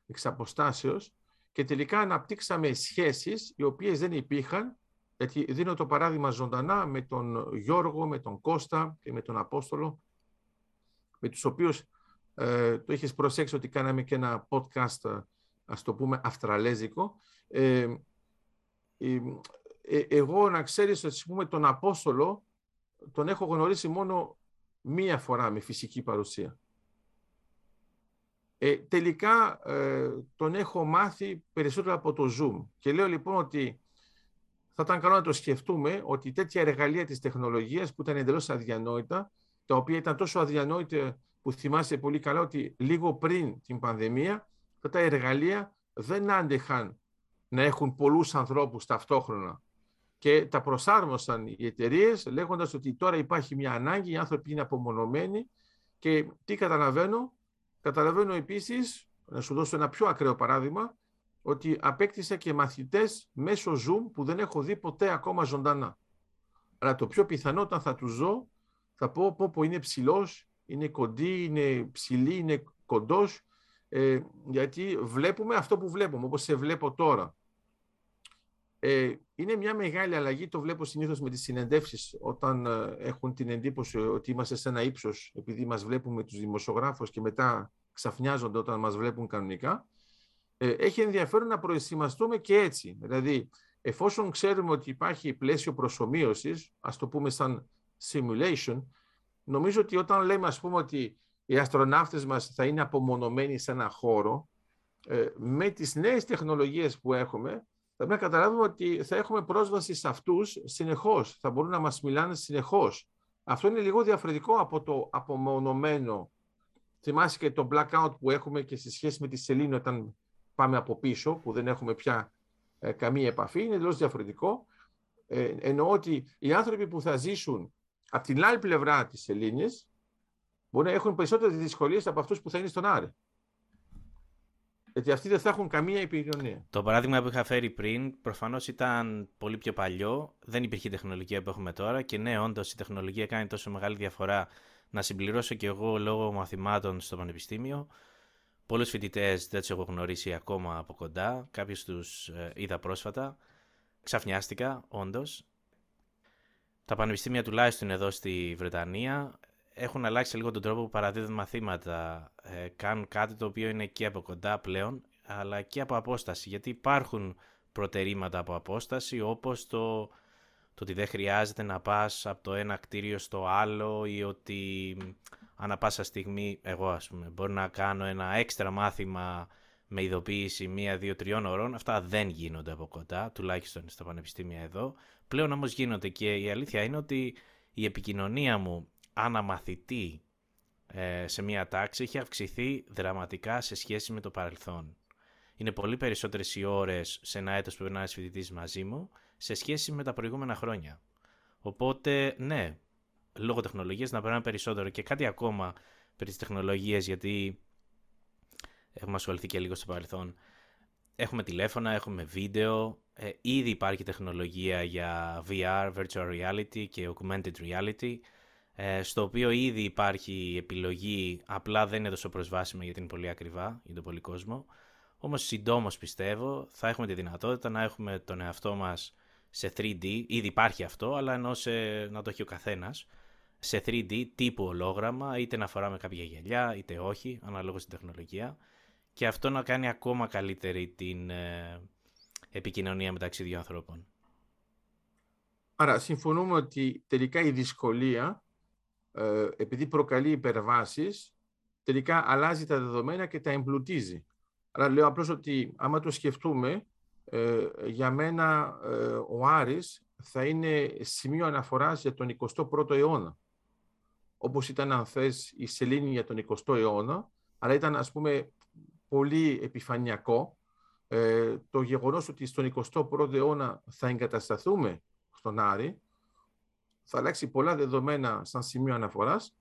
εξ αποστάσεως και τελικά αναπτύξαμε σχέσεις οι οποίες δεν υπήρχαν γιατί δίνω το παράδειγμα ζωντανά με τον Γιώργο, με τον Κώστα και με τον Απόστολο με τους οποίους ε, το έχεις προσέξει ότι κάναμε και ένα podcast, ας το πούμε, αυστραλέζικο. Ε, ε, εγώ να ξέρεις, ότι πούμε, τον Απόστολο τον έχω γνωρίσει μόνο μία φορά με φυσική παρουσία. Ε, τελικά ε, τον έχω μάθει περισσότερο από το Zoom. Και λέω λοιπόν ότι θα ήταν καλό να το σκεφτούμε ότι τέτοια εργαλεία της τεχνολογίας που ήταν εντελώς αδιανόητα, τα οποία ήταν τόσο αδιανόητα που θυμάσαι πολύ καλά ότι λίγο πριν την πανδημία, αυτά τα εργαλεία δεν άντεχαν να έχουν πολλούς ανθρώπους ταυτόχρονα. Και τα προσάρμοσαν οι εταιρείες λέγοντας ότι τώρα υπάρχει μια ανάγκη, οι άνθρωποι είναι απομονωμένοι και τι καταλαβαίνω; Καταλαβαίνω επίσης, να σου δώσω ένα πιο ακραίο παράδειγμα, ότι απέκτησα και μαθητές μέσω Zoom που δεν έχω δει ποτέ ακόμα ζωντανά. Αλλά το πιο πιθανό όταν θα τους δω, θα πω πω, πω είναι ψηλός, είναι κοντή, είναι ψηλή, είναι κοντός, ε, γιατί βλέπουμε αυτό που βλέπουμε, όπως σε βλέπω τώρα. Ε, είναι μια μεγάλη αλλαγή, το βλέπω συνήθως με τις συνεντεύσεις, όταν ε, έχουν την εντύπωση ότι είμαστε σε ένα ύψος, επειδή μας βλέπουμε τους δημοσιογράφους και μετά ξαφνιάζονται όταν μας βλέπουν κανονικά. Ε, έχει ενδιαφέρον να προετοιμαστούμε και έτσι. Δηλαδή, εφόσον ξέρουμε ότι υπάρχει πλαίσιο προσωμείωσης, ας το πούμε σαν simulation, νομίζω ότι όταν λέμε ας πούμε ότι οι αστροναύτες μας θα είναι απομονωμένοι σε ένα χώρο, ε, με τις νέες τεχνολογίες που έχουμε, θα πρέπει να καταλάβουμε ότι θα έχουμε πρόσβαση σε αυτούς συνεχώς. Θα μπορούν να μας μιλάνε συνεχώς. Αυτό είναι λίγο διαφορετικό από το απομονωμένο. Θυμάσαι και το blackout που έχουμε και στη σχέση με τη σελήνη όταν πάμε από πίσω, που δεν έχουμε πια ε, καμία επαφή, είναι εντελώς διαφορετικό. Ε, εννοώ ότι οι άνθρωποι που θα ζήσουν από την άλλη πλευρά της Ελλήνη μπορεί να έχουν περισσότερες δυσκολίες από αυτούς που θα είναι στον Άρη. Γιατί αυτοί δεν θα έχουν καμία επικοινωνία. Το παράδειγμα που είχα φέρει πριν προφανώς ήταν πολύ πιο παλιό. Δεν υπήρχε η τεχνολογία που έχουμε τώρα. Και ναι, όντως η τεχνολογία κάνει τόσο μεγάλη διαφορά να συμπληρώσω και εγώ λόγω μαθημάτων στο Πανεπιστήμιο. Πολλούς φοιτητές δεν τους έχω γνωρίσει ακόμα από κοντά. Κάποιους τους ε, είδα πρόσφατα. Ξαφνιάστηκα, όντως. Τα πανεπιστήμια τουλάχιστον εδώ στη Βρετανία έχουν αλλάξει λίγο τον τρόπο που παραδίδουν μαθήματα. Ε, κάνουν κάτι το οποίο είναι και από κοντά πλέον, αλλά και από απόσταση. Γιατί υπάρχουν προτερήματα από απόσταση, όπως το, το ότι δεν χρειάζεται να πας από το ένα κτίριο στο άλλο ή ότι ανά πάσα στιγμή, εγώ ας πούμε, μπορώ να κάνω ένα έξτρα μάθημα με ειδοποίηση μία, δύο, τριών ωρών. Αυτά δεν γίνονται από κοντά, τουλάχιστον στα πανεπιστήμια εδώ. Πλέον όμως γίνονται και η αλήθεια είναι ότι η επικοινωνία μου αναμαθητή ε, σε μία τάξη έχει αυξηθεί δραματικά σε σχέση με το παρελθόν. Είναι πολύ περισσότερες οι ώρες σε ένα έτος που περνάει ένας φοιτητής μαζί μου σε σχέση με τα προηγούμενα χρόνια. Οπότε, ναι, λόγω τεχνολογίας να περνάμε περισσότερο. Και κάτι ακόμα περί της τεχνολογίας, γιατί έχουμε ασχοληθεί και λίγο στο παρελθόν. Έχουμε τηλέφωνα, έχουμε βίντεο, Ε, ήδη υπάρχει τεχνολογία για VR, virtual reality και augmented reality, ε, στο οποίο ήδη υπάρχει επιλογή, απλά δεν είναι τόσο προσβάσιμη γιατί είναι πολύ ακριβά για τον πολύ κόσμο. Όμως συντόμως πιστεύω θα έχουμε τη δυνατότητα να έχουμε τον εαυτό μας σε 3D, ήδη υπάρχει αυτό, αλλά ενώ σε, να το έχει ο καθένας, σε 3D τύπου ολόγραμμα, είτε να φοράμε κάποια γυαλιά, είτε όχι, ανάλογα στην τεχνολογία, και αυτό να κάνει ακόμα καλύτερη την ε, επικοινωνία μεταξύ δύο ανθρώπων. Άρα συμφωνούμε ότι τελικά η δυσκολία, ε, επειδή προκαλεί υπερβάσεις, τελικά αλλάζει τα δεδομένα και τα εμπλουτίζει. Άρα λέω απλώς ότι άμα το σκεφτούμε, ε, για μένα ε, ο Άρης θα είναι σημείο αναφοράς για τον 21ο αιώνα. Όπως ήταν αν θες η Σελήνη για τον 20ο αιώνα, αλλά ήταν ας πούμε πολύ επιφανειακό ε, το γεγονός ότι στον 21ο αιώνα θα εγκατασταθούμε στον Άρη, θα αλλάξει πολλά δεδομένα σαν σημείο αναφοράς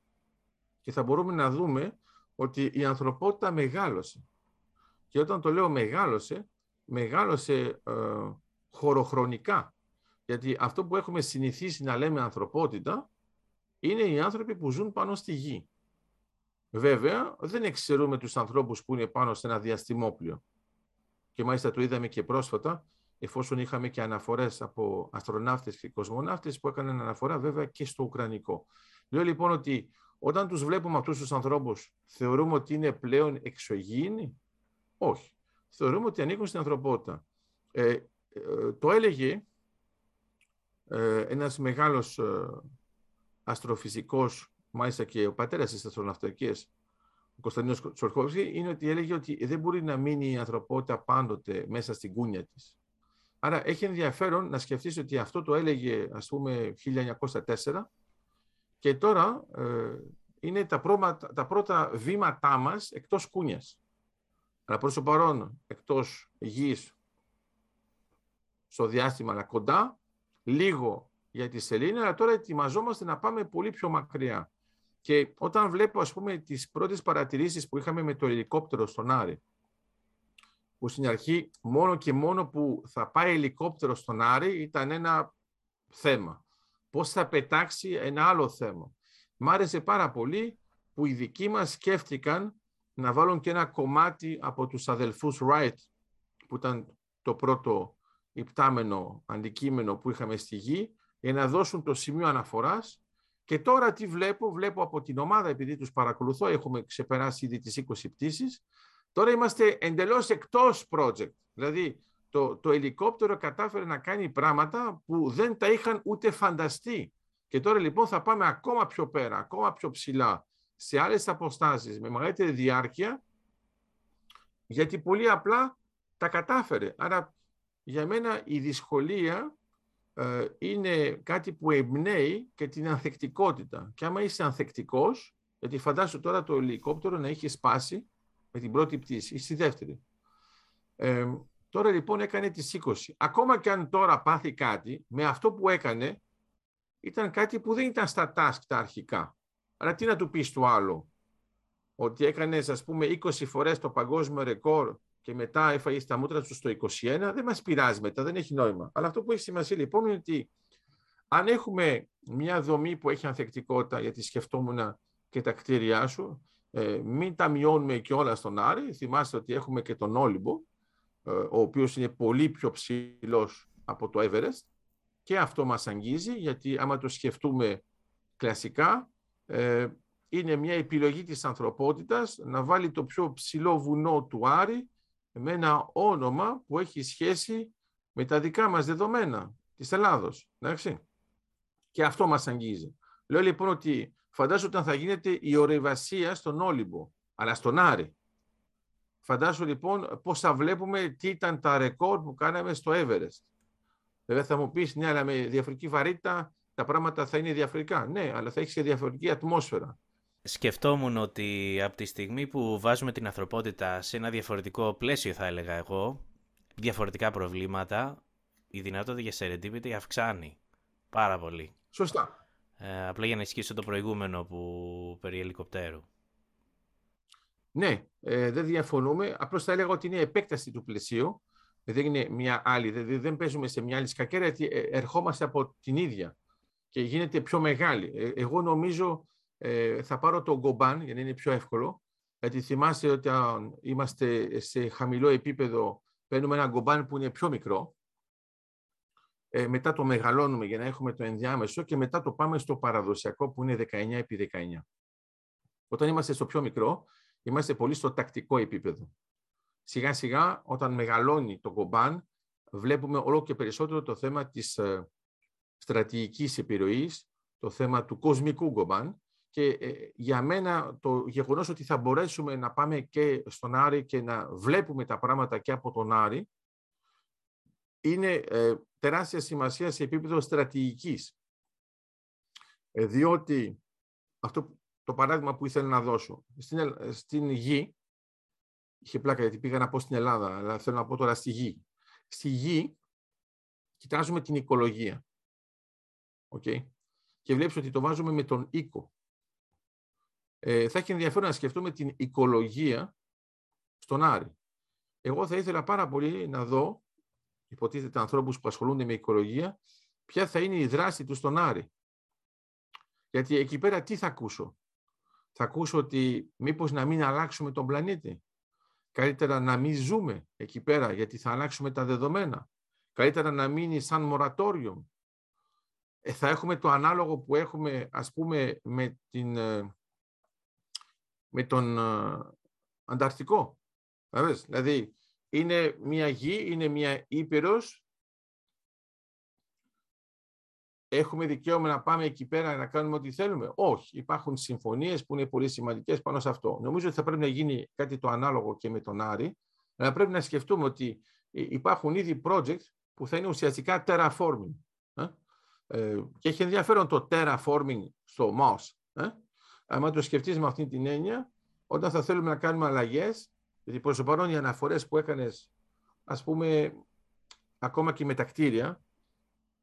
και θα μπορούμε να δούμε ότι η ανθρωπότητα μεγάλωσε. Και όταν το λέω μεγάλωσε, μεγάλωσε ε, χωροχρονικά. Γιατί αυτό που έχουμε συνηθίσει να λέμε ανθρωπότητα είναι οι άνθρωποι που ζουν πάνω στη γη. Βέβαια, δεν εξαιρούμε τους ανθρώπους που είναι πάνω σε ένα διαστημόπλιο. Και μάλιστα το είδαμε και πρόσφατα, εφόσον είχαμε και αναφορές από αστροναύτες και κοσμοναύτες που έκαναν αναφορά βέβαια και στο Ουκρανικό. Λέω λοιπόν ότι όταν τους βλέπουμε αυτούς τους ανθρώπους, θεωρούμε ότι είναι πλέον εξωγήινοι; Όχι θεωρούμε ότι ανήκουν στην ανθρωπότητα. Ε, ε, το έλεγε ε, ένας μεγάλος ε, αστροφυσικός, μάλιστα και ο πατέρας της αστροναυτικής, ο Κωνσταντίνος Τσορχόφσκι, είναι ότι έλεγε ότι δεν μπορεί να μείνει η ανθρωπότητα πάντοτε μέσα στην κούνια της. Άρα έχει ενδιαφέρον να σκεφτείς ότι αυτό το έλεγε ας πούμε 1904 και τώρα ε, είναι τα, τα πρώτα βήματά μας εκτός κούνιας. Αλλά προς το παρόν, εκτός γης, στο διάστημα, αλλά κοντά, λίγο για τη σελήνη, αλλά τώρα ετοιμαζόμαστε να πάμε πολύ πιο μακριά. Και όταν βλέπω, ας πούμε, τις πρώτες παρατηρήσεις που είχαμε με το ελικόπτερο στον Άρη, που στην αρχή μόνο και μόνο που θα πάει ελικόπτερο στον Άρη ήταν ένα θέμα. Πώς θα πετάξει ένα άλλο θέμα. Μ' άρεσε πάρα πολύ που οι δικοί μας σκέφτηκαν να βάλουν και ένα κομμάτι από τους αδελφούς Wright, που ήταν το πρώτο υπτάμενο αντικείμενο που είχαμε στη γη, για να δώσουν το σημείο αναφοράς. Και τώρα τι βλέπω, βλέπω από την ομάδα, επειδή τους παρακολουθώ, έχουμε ξεπεράσει ήδη τις 20 πτήσεις, τώρα είμαστε εντελώς εκτός project. Δηλαδή, το, το ελικόπτερο κατάφερε να κάνει πράγματα που δεν τα είχαν ούτε φανταστεί. Και τώρα λοιπόν θα πάμε ακόμα πιο πέρα, ακόμα πιο ψηλά σε άλλες αποστάσεις με μεγαλύτερη διάρκεια γιατί πολύ απλά τα κατάφερε. Άρα για μένα η δυσκολία ε, είναι κάτι που εμπνέει και την ανθεκτικότητα. Και άμα είσαι ανθεκτικός, γιατί φαντάσου τώρα το ελικόπτερο να είχε σπάσει με την πρώτη πτήση ή στη δεύτερη. Ε, τώρα λοιπόν έκανε τις 20. Ακόμα και αν τώρα πάθει κάτι, με αυτό που έκανε ήταν κάτι που δεν ήταν στα task τα αρχικά. Αλλά τι να του πεις του άλλου, ότι έκανες ας πούμε 20 φορές το παγκόσμιο ρεκόρ και μετά έφαγες στα μούτρα του στο 21, δεν μας πειράζει μετά, δεν έχει νόημα. Αλλά αυτό που έχει σημασία λοιπόν είναι ότι αν έχουμε μια δομή που έχει ανθεκτικότητα, γιατί σκεφτόμουν και τα κτίρια σου, ε, μην τα μειώνουμε και όλα στον Άρη. Θυμάστε ότι έχουμε και τον Όλυμπο, ε, ο οποίος είναι πολύ πιο ψηλός από το Everest και αυτό μας αγγίζει, γιατί άμα το σκεφτούμε κλασικά, ε, είναι μια επιλογή της ανθρωπότητας να βάλει το πιο ψηλό βουνό του Άρη με ένα όνομα που έχει σχέση με τα δικά μας δεδομένα της Ελλάδος. Εντάξει. Και αυτό μας αγγίζει. Λέω λοιπόν ότι φαντάζομαι όταν θα γίνεται η ορειβασία στον Όλυμπο, αλλά στον Άρη. Φαντάζομαι λοιπόν πώς θα βλέπουμε τι ήταν τα ρεκόρ που κάναμε στο Everest. Βέβαια θα μου πεις, ναι, αλλά με διαφορετική βαρύτητα τα πράγματα θα είναι διαφορετικά. Ναι, αλλά θα έχεις και διαφορετική ατμόσφαιρα. Σκεφτόμουν ότι από τη στιγμή που βάζουμε την ανθρωπότητα σε ένα διαφορετικό πλαίσιο, θα έλεγα εγώ, διαφορετικά προβλήματα, η δυνατότητα για serendipity αυξάνει πάρα πολύ. Σωστά. Ε, απλά για να ισχύσω το προηγούμενο που περί ελικοπτέρου. Ναι, ε, δεν διαφωνούμε. Απλώς θα έλεγα ότι είναι επέκταση του πλαισίου. Δεν είναι μια άλλη, δηλαδή δεν παίζουμε σε μια άλλη σκακέρα, γιατί ε, ερχόμαστε από την ίδια και γίνεται πιο μεγάλη. Ε, εγώ νομίζω ε, θα πάρω το γκομπάν για να είναι πιο εύκολο, γιατί θυμάστε ότι είμαστε σε χαμηλό επίπεδο, παίρνουμε ένα γκομπάν που είναι πιο μικρό, ε, μετά το μεγαλώνουμε για να έχουμε το ενδιάμεσο και μετά το πάμε στο παραδοσιακό που είναι 19 επί 19. Όταν είμαστε στο πιο μικρό, είμαστε πολύ στο τακτικό επίπεδο. Σιγά σιγά, όταν μεγαλώνει το κομπάν, βλέπουμε όλο και περισσότερο το θέμα της ε, στρατηγικής επιρροής, το θέμα του κοσμικού κομπάν και ε, για μένα το γεγονός ότι θα μπορέσουμε να πάμε και στον Άρη και να βλέπουμε τα πράγματα και από τον Άρη είναι ε, τεράστια σημασία σε επίπεδο στρατηγικής. διότι αυτό το παράδειγμα που ήθελα να δώσω. Στην, στην γη, είχε πλάκα γιατί πήγα να πω στην Ελλάδα, αλλά θέλω να πω τώρα στη γη. Στη γη κοιτάζουμε την οικολογία. Okay. Και βλέπεις ότι το βάζουμε με τον οίκο. Ε, θα έχει ενδιαφέρον να σκεφτούμε την οικολογία στον Άρη. Εγώ θα ήθελα πάρα πολύ να δω, υποτίθεται ανθρώπους που ασχολούνται με οικολογία, ποια θα είναι η δράση τους στον Άρη. Γιατί εκεί πέρα τι θα ακούσω; Θα ακούσω ότι μήπως να μην αλλάξουμε τον πλανήτη. Καλύτερα να μην ζούμε εκεί πέρα γιατί θα αλλάξουμε τα δεδομένα. Καλύτερα να μείνει σαν μορατόριο. Ε, θα έχουμε το ανάλογο που έχουμε ας πούμε με, την, ε, με τον ε, Ανταρκτικό. Δηλαδή είναι μια γη, είναι μια ήπειρος έχουμε δικαίωμα να πάμε εκεί πέρα να κάνουμε ό,τι θέλουμε. Όχι. Υπάρχουν συμφωνίες που είναι πολύ σημαντικές πάνω σε αυτό. Νομίζω ότι θα πρέπει να γίνει κάτι το ανάλογο και με τον Άρη, αλλά πρέπει να σκεφτούμε ότι υπάρχουν ήδη project που θα είναι ουσιαστικά terraforming. Ε; Ε, και έχει ενδιαφέρον το terraforming στο Mars. Ε; Αν το σκεφτείς με αυτή την έννοια, όταν θα θέλουμε να κάνουμε αλλαγές, γιατί προς το παρόν οι αναφορές που έκανες, ας πούμε, ακόμα και με τα κτίρια,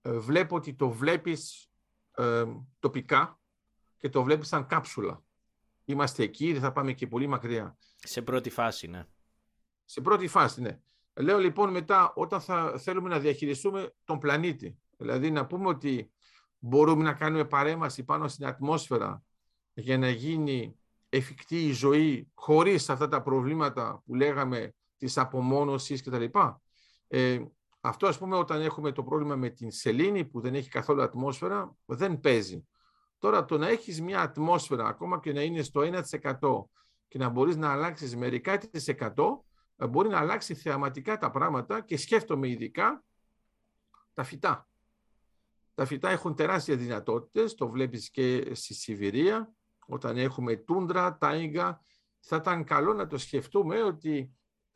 ε, βλέπω ότι το βλέπεις ε, τοπικά και το βλέπεις σαν κάψουλα. Είμαστε εκεί, δεν θα πάμε και πολύ μακριά. Σε πρώτη φάση, ναι. Σε πρώτη φάση, ναι. Λέω λοιπόν μετά, όταν θα θέλουμε να διαχειριστούμε τον πλανήτη, δηλαδή να πούμε ότι μπορούμε να κάνουμε παρέμβαση πάνω στην ατμόσφαιρα για να γίνει εφικτή η ζωή χωρίς αυτά τα προβλήματα που λέγαμε της απομόνωσης κτλ. Ε, αυτό ας πούμε όταν έχουμε το πρόβλημα με την σελήνη που δεν έχει καθόλου ατμόσφαιρα δεν παίζει. Τώρα το να έχεις μια ατμόσφαιρα ακόμα και να είναι στο 1% και να μπορείς να αλλάξεις μερικά της 100 ε, μπορεί να αλλάξει θεαματικά τα πράγματα και σκέφτομαι ειδικά τα φυτά. Τα φυτά έχουν τεράστιες δυνατότητες, το βλέπεις και στη Σιβηρία, όταν έχουμε τούντρα, τάιγκα, θα ήταν καλό να το σκεφτούμε ότι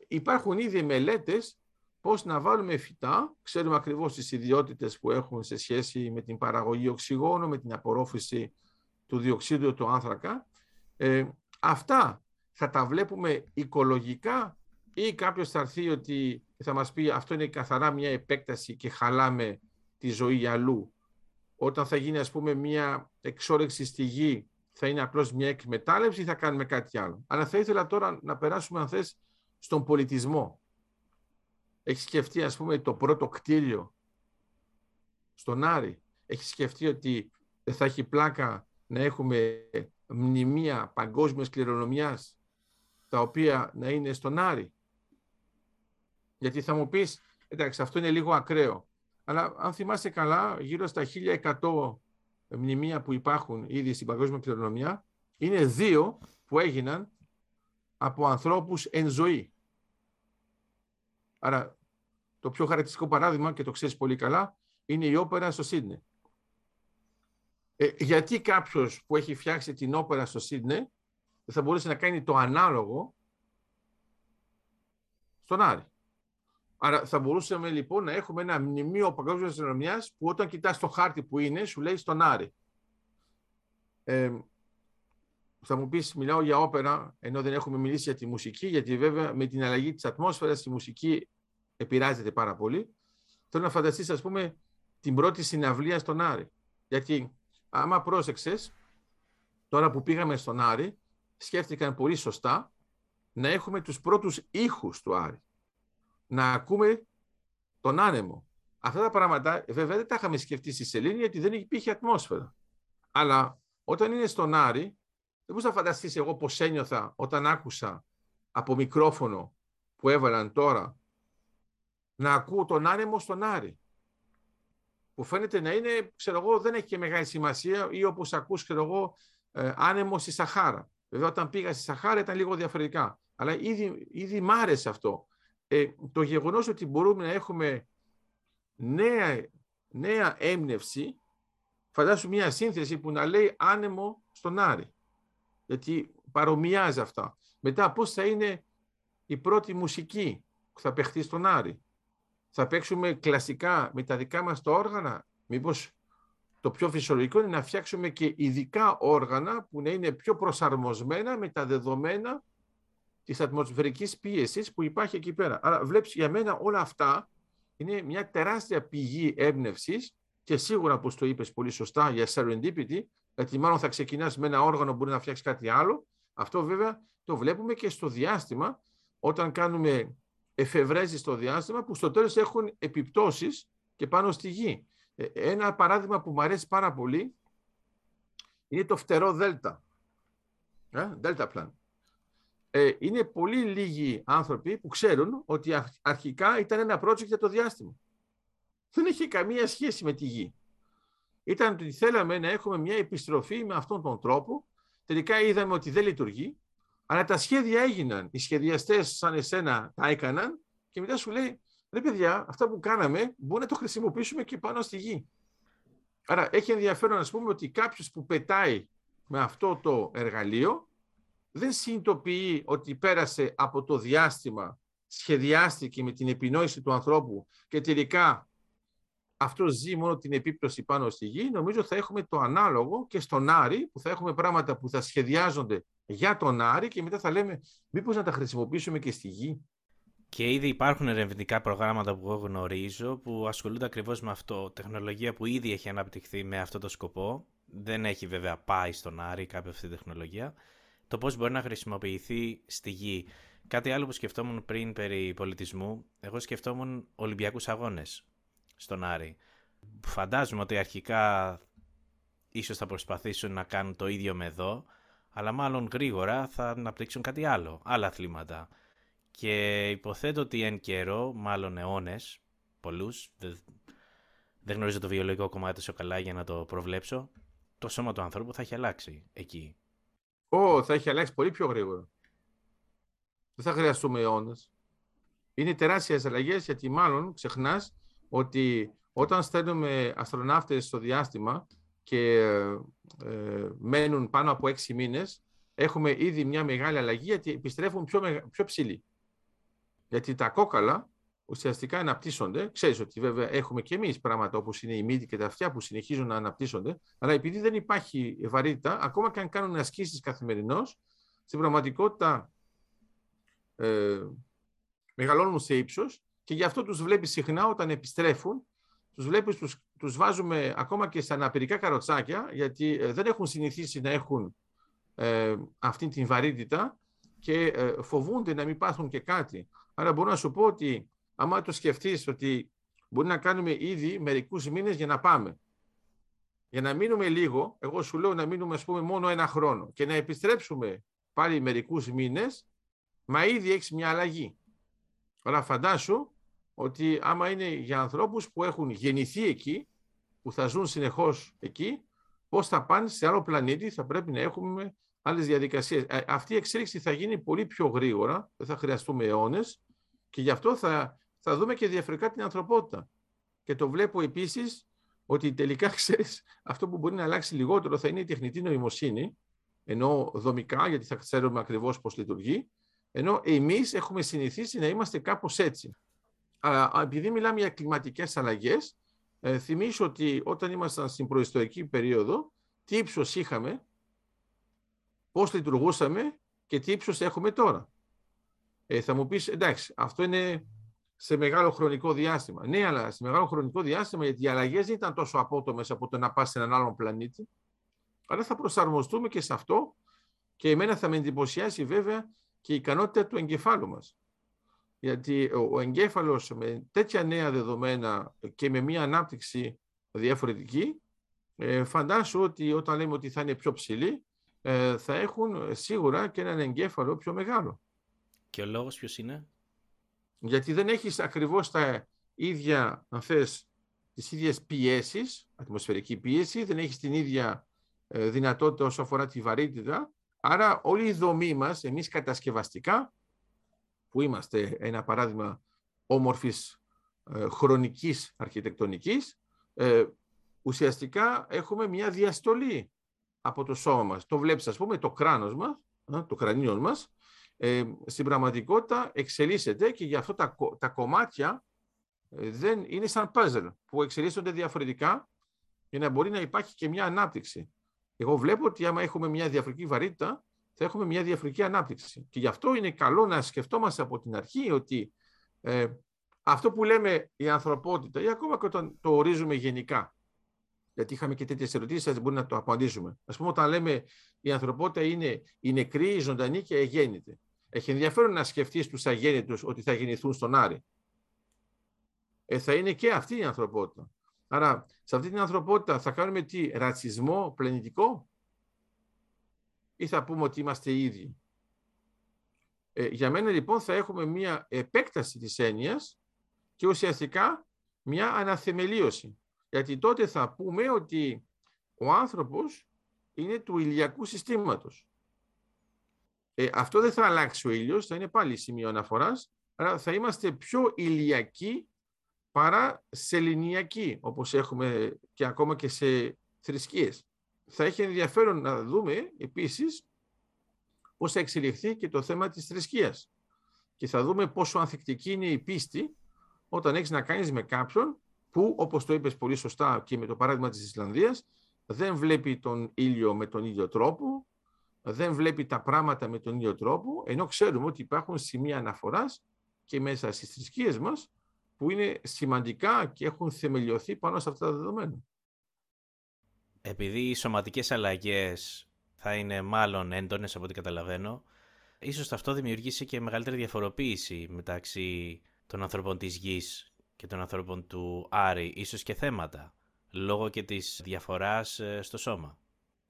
υπάρχουν ήδη μελέτες πώς να βάλουμε φυτά, ξέρουμε ακριβώς τις ιδιότητες που έχουν σε σχέση με την παραγωγή οξυγόνου, με την απορρόφηση του διοξίδιου του άνθρακα. Ε, αυτά θα τα βλέπουμε οικολογικά ή κάποιος θα έρθει ότι θα μας πει αυτό είναι καθαρά μια επέκταση και χαλάμε τη ζωή αλλού. Όταν θα γίνει ας πούμε μια εξόρεξη στη γη θα είναι απλώς μια εκμετάλλευση ή θα κάνουμε κάτι άλλο. Αλλά θα ήθελα τώρα να περάσουμε αν θες στον πολιτισμό. Έχεις σκεφτεί, ας πούμε, το πρώτο κτίριο στον Άρη; Έχεις σκεφτεί ότι δεν θα έχει πλάκα να έχουμε μνημεία παγκόσμιας κληρονομιάς τα οποία να είναι στον Άρη; Γιατί θα μου πεις, εντάξει, αυτό είναι λίγο ακραίο. Αλλά αν θυμάσαι καλά, γύρω στα 1100 μνημεία που υπάρχουν ήδη στην παγκόσμια κληρονομιά, είναι δύο που έγιναν από ανθρώπους εν ζωή. Άρα το πιο χαρακτηριστικό παράδειγμα, και το ξέρεις πολύ καλά, είναι η όπερα στο Σίδνε. Ε, γιατί κάποιος που έχει φτιάξει την όπερα στο Σίδνε θα μπορούσε να κάνει το ανάλογο στον Άρη; Άρα θα μπορούσαμε λοιπόν να έχουμε ένα μνημείο παγκόσμιας αστυνομίας που όταν κοιτάς το χάρτη που είναι, σου λέει στον Άρη. Ε, θα μου πεις, μιλάω για όπερα, ενώ δεν έχουμε μιλήσει για τη μουσική, γιατί βέβαια με την αλλαγή της ατμόσφαιρας η μουσική επηρεάζεται πάρα πολύ. Θέλω να φανταστείς, ας πούμε, την πρώτη συναυλία στον Άρη. Γιατί, άμα πρόσεξες, τώρα που πήγαμε στον Άρη, σκέφτηκαν πολύ σωστά να έχουμε τους πρώτους ήχους του Άρη. Να ακούμε τον άνεμο. Αυτά τα πράγματα βέβαια δεν τα είχαμε σκεφτεί στη Σελήνη γιατί δεν υπήρχε ατμόσφαιρα. Αλλά όταν είναι στον Άρη, δεν μπορείς να φανταστείς εγώ πώς ένιωθα όταν άκουσα από μικρόφωνο που έβαλαν τώρα να ακούω τον άνεμο στον Άρη. Που φαίνεται να είναι, ξέρω εγώ, δεν έχει και μεγάλη σημασία ή όπως ακούς, ξέρω εγώ, ε, άνεμο στη Σαχάρα. Βέβαια όταν πήγα στη Σαχάρα ήταν λίγο διαφορετικά. Αλλά ήδη, ήδη μ' άρεσε αυτό. Ε, το γεγονός ότι μπορούμε να έχουμε νέα, νέα έμπνευση, φαντάσου μια σύνθεση που να λέει άνεμο στον Άρη. Γιατί παρομοιάζει αυτά. Μετά πώς θα είναι η πρώτη μουσική που θα παιχτεί στον Άρη. Θα παίξουμε κλασικά με τα δικά μας τα όργανα. Μήπως το πιο φυσιολογικό είναι να φτιάξουμε και ειδικά όργανα που να είναι πιο προσαρμοσμένα με τα δεδομένα της ατμοσφαιρικής πίεσης που υπάρχει εκεί πέρα. Άρα βλέπεις για μένα όλα αυτά είναι μια τεράστια πηγή έμπνευσης και σίγουρα, όπως το είπες πολύ σωστά, για serendipity, γιατί μάλλον θα ξεκινάς με ένα όργανο που μπορεί να φτιάξεις κάτι άλλο. Αυτό βέβαια το βλέπουμε και στο διάστημα, όταν κάνουμε εφευρέσεις στο διάστημα, που στο τέλος έχουν επιπτώσεις και πάνω στη γη. Ε, ένα παράδειγμα που μου αρέσει πάρα πολύ είναι το φτερό Δέλτα. Δέλτα πλάν. Ε, είναι πολύ λίγοι άνθρωποι που ξέρουν ότι αρχικά ήταν ένα project για το διάστημα. Δεν έχει καμία σχέση με τη γη. Ήταν ότι θέλαμε να έχουμε μια επιστροφή με αυτόν τον τρόπο. Τελικά είδαμε ότι δεν λειτουργεί, αλλά τα σχέδια έγιναν. Οι σχεδιαστές σαν εσένα τα έκαναν και μετά σου λέει, ρε παιδιά, αυτά που κάναμε μπορούμε να το χρησιμοποιήσουμε και πάνω στη γη. Άρα έχει ενδιαφέρον να πούμε ότι κάποιος που πετάει με αυτό το εργαλείο δεν συνειδητοποιεί ότι πέρασε από το διάστημα, σχεδιάστηκε με την επινόηση του ανθρώπου και τελικά αυτό ζει μόνο την επίπτωση πάνω στη γη, νομίζω θα έχουμε το ανάλογο και στον Άρη, που θα έχουμε πράγματα που θα σχεδιάζονται για τον Άρη και μετά θα λέμε μήπως να τα χρησιμοποιήσουμε και στη γη. Και ήδη υπάρχουν ερευνητικά προγράμματα που εγώ γνωρίζω που ασχολούνται ακριβώς με αυτό. Τεχνολογία που ήδη έχει αναπτυχθεί με αυτό το σκοπό. Δεν έχει βέβαια πάει στον Άρη κάποια αυτή τεχνολογία το πώς μπορεί να χρησιμοποιηθεί στη γη. Κάτι άλλο που σκεφτόμουν πριν περί πολιτισμού, εγώ σκεφτόμουν Ολυμπιακούς Αγώνες στον Άρη. Φαντάζομαι ότι αρχικά ίσως θα προσπαθήσουν να κάνουν το ίδιο με εδώ, αλλά μάλλον γρήγορα θα αναπτύξουν κάτι άλλο, άλλα αθλήματα. Και υποθέτω ότι εν καιρό, μάλλον αιώνες, πολλούς, δεν, δεν γνωρίζω το βιολογικό κομμάτι τόσο καλά για να το προβλέψω, το σώμα του ανθρώπου θα έχει αλλάξει εκεί. Ω, θα έχει αλλάξει πολύ πιο γρήγορα. Δεν θα χρειαστούμε αιώνες. Είναι τεράστιες αλλαγές γιατί μάλλον ξεχνάς ότι όταν στέλνουμε αστροναύτες στο διάστημα και ε, μένουν πάνω από έξι μήνες, έχουμε ήδη μια μεγάλη αλλαγή γιατί επιστρέφουν πιο, πιο ψηλοί. Γιατί τα κόκαλα ουσιαστικά αναπτύσσονται. Ξέρεις ότι βέβαια έχουμε και εμείς πράγματα όπως είναι η μύτη και τα αυτιά που συνεχίζουν να αναπτύσσονται, αλλά επειδή δεν υπάρχει βαρύτητα, ακόμα και αν κάνουν ασκήσεις καθημερινώς, στην πραγματικότητα ε, μεγαλώνουν σε ύψος και γι' αυτό τους βλέπεις συχνά όταν επιστρέφουν, τους βλέπεις, τους, τους βάζουμε ακόμα και στα αναπηρικά καροτσάκια, γιατί ε, δεν έχουν συνηθίσει να έχουν ε, αυτή την βαρύτητα και ε, φοβούνται να μην πάθουν και κάτι. Άρα μπορώ να σου πω ότι άμα το σκεφτείς ότι μπορεί να κάνουμε ήδη μερικούς μήνες για να πάμε. Για να μείνουμε λίγο, εγώ σου λέω να μείνουμε ας πούμε μόνο ένα χρόνο και να επιστρέψουμε πάλι μερικούς μήνες, μα ήδη έχεις μια αλλαγή. Αλλά φαντάσου ότι άμα είναι για ανθρώπους που έχουν γεννηθεί εκεί, που θα ζουν συνεχώς εκεί, πώς θα πάνε σε άλλο πλανήτη, θα πρέπει να έχουμε άλλες διαδικασίες. Ε, αυτή η εξέλιξη θα γίνει πολύ πιο γρήγορα, δεν θα χρειαστούμε αιώνες και γι' αυτό θα θα δούμε και διαφορετικά την ανθρωπότητα. Και το βλέπω επίσης ότι τελικά ξέρεις αυτό που μπορεί να αλλάξει λιγότερο θα είναι η τεχνητή νοημοσύνη, ενώ δομικά, γιατί θα ξέρουμε ακριβώς πώς λειτουργεί, ενώ εμείς έχουμε συνηθίσει να είμαστε κάπως έτσι. Αλλά επειδή μιλάμε για κλιματικές αλλαγές, ε, θυμίσω ότι όταν ήμασταν στην προϊστορική περίοδο, τι ύψος είχαμε, πώς λειτουργούσαμε και τι ύψος έχουμε τώρα. Ε, θα μου πεις, εντάξει, αυτό είναι σε μεγάλο χρονικό διάστημα. Ναι, αλλά σε μεγάλο χρονικό διάστημα, γιατί οι αλλαγές δεν ήταν τόσο απότομες από το να πας σε έναν άλλον πλανήτη. Αλλά θα προσαρμοστούμε και σε αυτό και εμένα θα με εντυπωσιάσει βέβαια και η ικανότητα του εγκεφάλου μας. γιατί ο εγκέφαλος με τέτοια νέα δεδομένα και με μια ανάπτυξη διαφορετική, ε, φαντάσου ότι όταν λέμε ότι θα είναι πιο ψηλή, ε, θα έχουν σίγουρα και έναν εγκέφαλο πιο μεγάλο. Και ο λόγος ποιος είναι; Γιατί δεν έχεις ακριβώς τα ίδια, αν θες, τις ίδιες πιέσεις, ατμοσφαιρική πίεση, δεν έχεις την ίδια ε, δυνατότητα όσο αφορά τη βαρύτητα, άρα όλη η δομή μας, εμείς κατασκευαστικά, που είμαστε ένα παράδειγμα όμορφης ε, χρονικής αρχιτεκτονικής, ε, ουσιαστικά έχουμε μια διαστολή από το σώμα μας. Το βλέπεις, ας πούμε, το κράνος μας, το κρανίο μας, ε, στην πραγματικότητα εξελίσσεται και γι' αυτό τα, τα κομμάτια ε, δεν είναι σαν puzzle που εξελίσσονται διαφορετικά για να μπορεί να υπάρχει και μια ανάπτυξη. Εγώ βλέπω ότι άμα έχουμε μια διαφορετική βαρύτητα, θα έχουμε μια διαφορετική ανάπτυξη. Και γι' αυτό είναι καλό να σκεφτόμαστε από την αρχή ότι ε, αυτό που λέμε η ανθρωπότητα, ή ακόμα και όταν το ορίζουμε γενικά, γιατί είχαμε και τέτοιες ερωτήσεις, δεν μπορούμε να το απαντήσουμε. Α πούμε, όταν λέμε η ανθρωπότητα είναι η νεκρή, η ζωντανή και αγέννητη. Έχει ενδιαφέρον να σκεφτείς τους αγέννητους ότι θα γεννηθούν στον Άρη. Ε, θα είναι και αυτή η ανθρωπότητα. Άρα, σε αυτή την ανθρωπότητα θα κάνουμε τι, ρατσισμό πλανητικό ή θα πούμε ότι είμαστε οι ίδιοι; Ε, για μένα λοιπόν θα έχουμε μια επέκταση της έννοιας και ουσιαστικά μια αναθεμελίωση. Γιατί τότε θα πούμε ότι ο άνθρωπος είναι του ηλιακού συστήματος. Ε, αυτό δεν θα αλλάξει ο ήλιος, θα είναι πάλι σημείο αναφοράς, αλλά θα είμαστε πιο ηλιακοί παρά σεληνιακοί, όπως έχουμε και ακόμα και σε θρησκείες. Θα έχει ενδιαφέρον να δούμε επίσης πώς θα εξελιχθεί και το θέμα της θρησκείας. Και θα δούμε πόσο ανθεκτική είναι η πίστη όταν έχεις να κάνεις με κάποιον που, όπως το είπες πολύ σωστά και με το παράδειγμα της Ισλανδίας, δεν βλέπει τον ήλιο με τον ίδιο τρόπο, δεν βλέπει τα πράγματα με τον ίδιο τρόπο, ενώ ξέρουμε ότι υπάρχουν σημεία αναφοράς και μέσα στις θρησκείες μας που είναι σημαντικά και έχουν θεμελιωθεί πάνω σε αυτά τα δεδομένα. Επειδή οι σωματικές αλλαγές θα είναι μάλλον έντονες από ό,τι καταλαβαίνω, ίσως αυτό δημιουργήσει και μεγαλύτερη διαφοροποίηση μεταξύ των ανθρώπων της γης και των ανθρώπων του Άρη, ίσως και θέματα, λόγω και της διαφοράς ε, στο σώμα.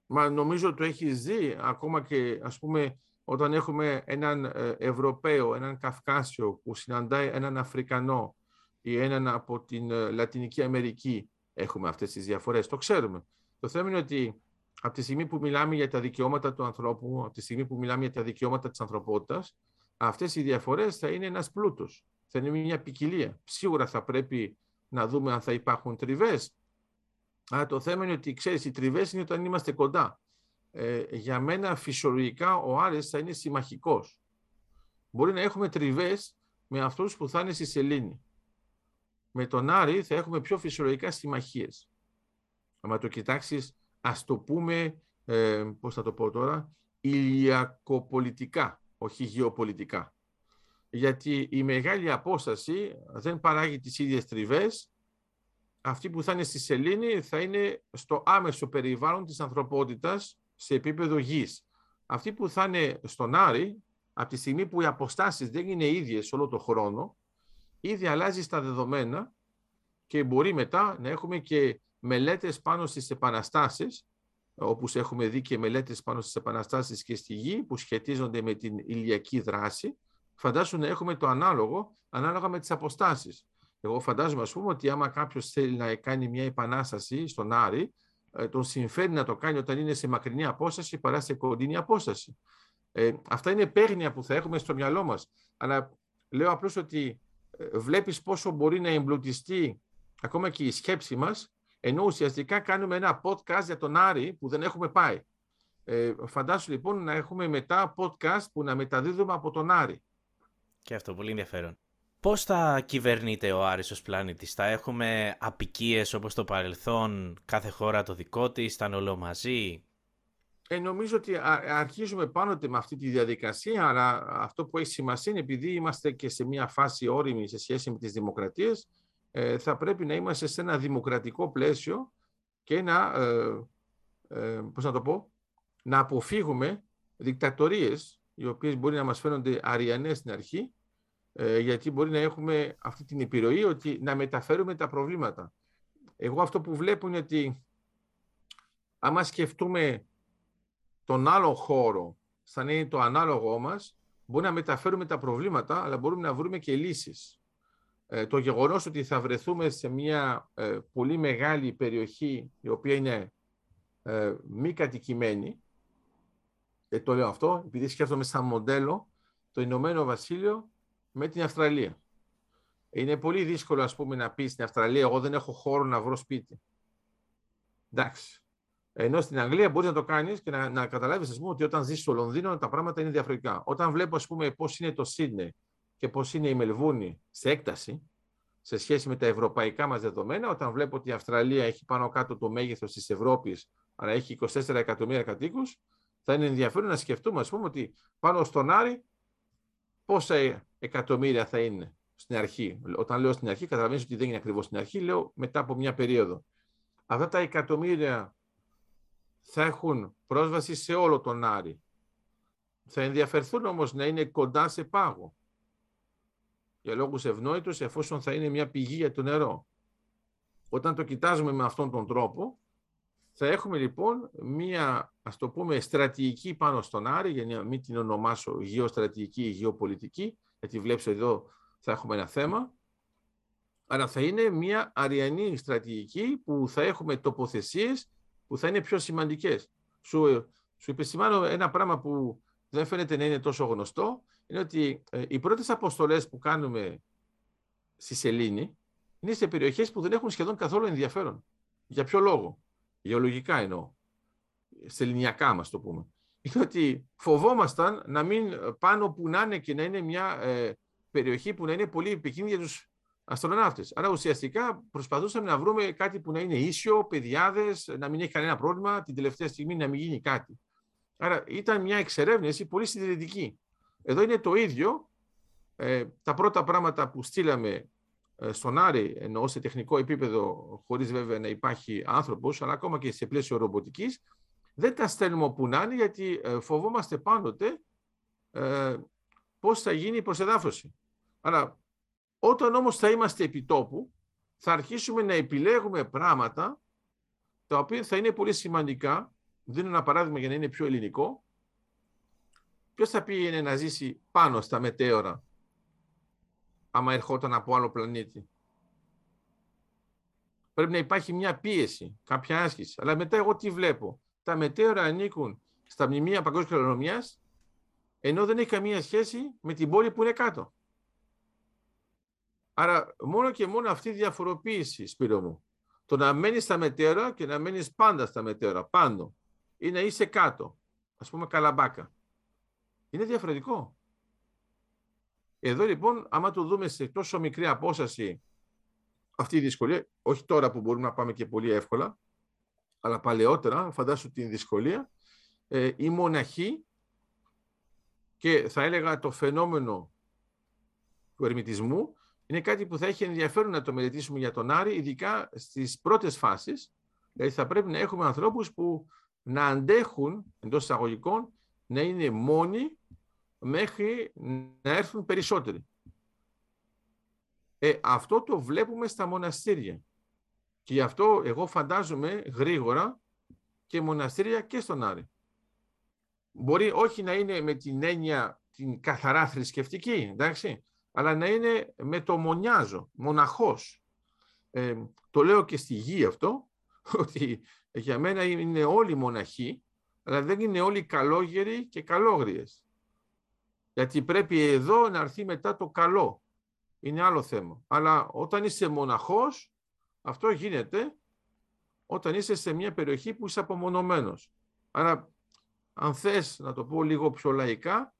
Μα νομίζω το έχεις δει ακόμα και ας πούμε όταν έχουμε έναν ε, Ευρωπαίο, έναν Καυκάσιο που συναντάει έναν Αφρικανό ή έναν από την ε, Λατινική Αμερική έχουμε αυτές τις διαφορές. Το ξέρουμε. Το θέμα είναι ότι από τη στιγμή που μιλάμε για τα δικαιώματα του ανθρώπου, από τη στιγμή που μιλάμε για τα δικαιώματα της ανθρωπότητας, αυτές οι διαφορές θα είναι ένας πλούτος, θα είναι μια ποικιλία. Σίγουρα θα πρέπει να δούμε αν θα υπάρχουν τριβές. Αλλά το θέμα είναι ότι, ξέρεις, οι τριβές είναι όταν είμαστε κοντά. Ε, για μένα φυσιολογικά ο Άρης θα είναι συμμαχικός. Μπορεί να έχουμε τριβές με αυτούς που θα είναι στη σελήνη με τον Άρη θα έχουμε πιο φυσιολογικά συμμαχίες. Αν το κοιτάξεις, ας το πούμε, ε, πώς θα το πω τώρα, ηλιακοπολιτικά, όχι γεωπολιτικά. Γιατί η μεγάλη απόσταση δεν παράγει τις ίδιες τριβές. Αυτή που θα είναι στη σελήνη θα είναι στο άμεσο περιβάλλον της ανθρωπότητας σε επίπεδο γης. Αυτή που θα είναι στον Άρη, από τη στιγμή που οι αποστάσεις δεν είναι ίδιες όλο το χρόνο, ήδη αλλάζει στα δεδομένα και μπορεί μετά να έχουμε και μελέτες πάνω στις επαναστάσεις, όπως έχουμε δει και μελέτες πάνω στις επαναστάσεις και στη γη που σχετίζονται με την ηλιακή δράση. Φαντάζομαι να έχουμε το ανάλογο, ανάλογα με τις αποστάσεις. Εγώ φαντάζομαι, ας πούμε, ότι άμα κάποιος θέλει να κάνει μια επανάσταση στον Άρη, ε, τον συμφέρει να το κάνει όταν είναι σε μακρινή απόσταση παρά σε κοντινή απόσταση. Ε, αυτά είναι παίγνια που θα έχουμε στο μυαλό μας. Αλλά λέω απλώς ότι βλέπεις πόσο μπορεί να εμπλουτιστεί ακόμα και η σκέψη μας, ενώ ουσιαστικά κάνουμε ένα podcast για τον Άρη που δεν έχουμε πάει. Ε, φαντάσου λοιπόν να έχουμε μετά podcast που να μεταδίδουμε από τον Άρη. Και αυτό πολύ ενδιαφέρον. Πώς θα κυβερνείται ο Άρης ως πλανήτης, θα έχουμε απικίες όπως το παρελθόν, κάθε χώρα το δικό της, θα είναι όλο μαζί, ε, νομίζω ότι αρχίζουμε πάνω με αυτή τη διαδικασία, αλλά αυτό που έχει σημασία είναι επειδή είμαστε και σε μια φάση όρημη σε σχέση με τις δημοκρατίες, ε, θα πρέπει να είμαστε σε ένα δημοκρατικό πλαίσιο και να, ε, ε, πώς να το πω, να αποφύγουμε δικτατορίες, οι οποίες μπορεί να μας φαίνονται αριανές στην αρχή, ε, γιατί μπορεί να έχουμε αυτή την επιρροή ότι να μεταφέρουμε τα προβλήματα. Εγώ αυτό που βλέπω είναι ότι άμα σκεφτούμε τον άλλο χώρο, σαν είναι το ανάλογό μας, μπορεί να μεταφέρουμε τα προβλήματα, αλλά μπορούμε να βρούμε και λύσεις. Ε, το γεγονός ότι θα βρεθούμε σε μια ε, πολύ μεγάλη περιοχή, η οποία είναι ε, μη κατοικημένη, και το λέω αυτό, επειδή σκέφτομαι σαν μοντέλο, το Ηνωμένο Βασίλειο με την Αυστραλία. Είναι πολύ δύσκολο, ας πούμε, να πεις στην Αυστραλία, εγώ δεν έχω χώρο να βρω σπίτι. Εντάξει. Ενώ στην Αγγλία μπορείς να το κάνεις και να, να καταλάβεις, ότι όταν ζεις στο Λονδίνο τα πράγματα είναι διαφορετικά. Όταν βλέπω, ας πούμε, πώς είναι το Σίδνεϊ και πώς είναι η Μελβούνη σε έκταση, σε σχέση με τα ευρωπαϊκά μας δεδομένα, όταν βλέπω ότι η Αυστραλία έχει πάνω κάτω το μέγεθος της Ευρώπης, αλλά έχει 24 εκατομμύρια κατοίκους, θα είναι ενδιαφέρον να σκεφτούμε, ας πούμε, ότι πάνω στον Άρη πόσα εκατομμύρια θα είναι στην αρχή. Όταν λέω στην αρχή, καταλαβαίνετε ότι δεν είναι ακριβώς στην αρχή, λέω μετά από μια περίοδο. Αυτά τα εκατομμύρια θα έχουν πρόσβαση σε όλο τον Άρη. Θα ενδιαφερθούν όμως να είναι κοντά σε πάγο. Για λόγους ευνόητους, εφόσον θα είναι μια πηγή για το νερό. Όταν το κοιτάζουμε με αυτόν τον τρόπο, θα έχουμε λοιπόν μία, ας το πούμε, στρατηγική πάνω στον Άρη, για να μην την ονομάσω γεωστρατηγική ή γεωπολιτική, γιατί βλέπεις εδώ θα έχουμε ένα θέμα, αλλά θα είναι μία αριανή στρατηγική που θα έχουμε τοποθεσίες που θα είναι πιο σημαντικές. Σου, σου επισημάνω ένα πράγμα που δεν φαίνεται να είναι τόσο γνωστό, είναι ότι ε, οι πρώτες αποστολές που κάνουμε στη Σελήνη είναι σε περιοχές που δεν έχουν σχεδόν καθόλου ενδιαφέρον. Για ποιο λόγο; Γεωλογικά εννοώ, σεληνιακά μας το πούμε, είναι ότι φοβόμασταν να μην πάνω που να είναι και να είναι μια ε, περιοχή που να είναι πολύ επικίνδυνη για τους αστροναύτες. Άρα ουσιαστικά προσπαθούσαμε να βρούμε κάτι που να είναι ίσιο, παιδιάδες, να μην έχει κανένα πρόβλημα, την τελευταία στιγμή να μην γίνει κάτι. Άρα ήταν μια εξερεύνηση πολύ συντηρητική. Εδώ είναι το ίδιο. Ε, τα πρώτα πράγματα που στείλαμε ε, στον Άρη, ενώ σε τεχνικό επίπεδο, χωρίς βέβαια να υπάρχει άνθρωπος, αλλά ακόμα και σε πλαίσιο ρομποτικής, δεν τα στέλνουμε όπου να είναι, γιατί ε, φοβόμαστε πάντοτε ε, πώς θα γίνει η προσεδάφωση. Αλλά όταν όμως θα είμαστε επιτόπου, θα αρχίσουμε να επιλέγουμε πράγματα τα οποία θα είναι πολύ σημαντικά. Δίνω ένα παράδειγμα για να είναι πιο ελληνικό. Ποιος θα πήγαινε να ζήσει πάνω στα μετέωρα; Άμα ερχόταν από άλλο πλανήτη. Πρέπει να υπάρχει μια πίεση, κάποια άσκηση. Αλλά μετά εγώ τι βλέπω; Τα μετέωρα ανήκουν στα μνημεία παγκόσμιας κληρονομιάς, ενώ δεν έχει καμία σχέση με την πόλη που είναι κάτω. Άρα μόνο και μόνο αυτή η διαφοροποίηση, Σπύρο μου, το να μένεις στα μετέωρα και να μένεις πάντα στα μετέωρα, πάνω, ή να είσαι κάτω, ας πούμε καλαμπάκα. Είναι διαφορετικό. Εδώ λοιπόν, άμα το δούμε σε τόσο μικρή απόσταση αυτή η δυσκολία, όχι τώρα που μπορούμε να πάμε και πολύ εύκολα, αλλά παλαιότερα, φαντάσου την δυσκολία, ε, η μοναχή και θα έλεγα το φαινόμενο του ερμητισμού είναι κάτι που θα έχει ενδιαφέρον να το μελετήσουμε για τον Άρη, ειδικά στις πρώτες φάσεις. Δηλαδή θα πρέπει να έχουμε ανθρώπους που να αντέχουν, εντός εισαγωγικών, να είναι μόνοι μέχρι να έρθουν περισσότεροι. Ε, αυτό το βλέπουμε στα μοναστήρια. Και γι' αυτό εγώ φαντάζομαι γρήγορα και μοναστήρια και στον Άρη. Μπορεί όχι να είναι με την έννοια την καθαρά θρησκευτική, εντάξει, αλλά να είναι με το μονιάζο, μοναχός. Ε, το λέω και στη γη αυτό, ότι για μένα είναι όλοι μοναχοί, αλλά δεν είναι όλοι καλόγεροι και καλόγριες. Γιατί πρέπει εδώ να έρθει μετά το καλό. Είναι άλλο θέμα. Αλλά όταν είσαι μοναχός, αυτό γίνεται όταν είσαι σε μια περιοχή που είσαι απομονωμένος. Άρα, αν θες να το πω λίγο πιο λαϊκά,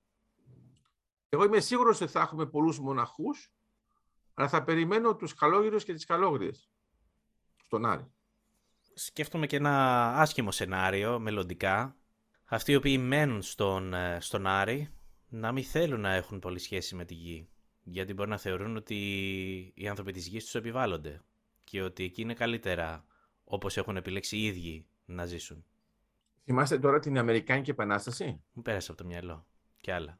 εγώ είμαι σίγουρος ότι θα έχουμε πολλούς μοναχούς, αλλά θα περιμένω τους καλόγυρους και τις καλόγριες στον Άρη. Σκέφτομαι και ένα άσχημο σενάριο μελλοντικά. Αυτοί οι οποίοι μένουν στον, ε, στον Άρη να μην θέλουν να έχουν πολύ σχέση με τη γη. Γιατί μπορεί να θεωρούν ότι οι άνθρωποι της γης τους επιβάλλονται και ότι εκεί είναι καλύτερα όπως έχουν επιλέξει οι ίδιοι να ζήσουν. Θυμάστε τώρα την Αμερικάνικη Επανάσταση; Μου πέρασε από το μυαλό και άλλα.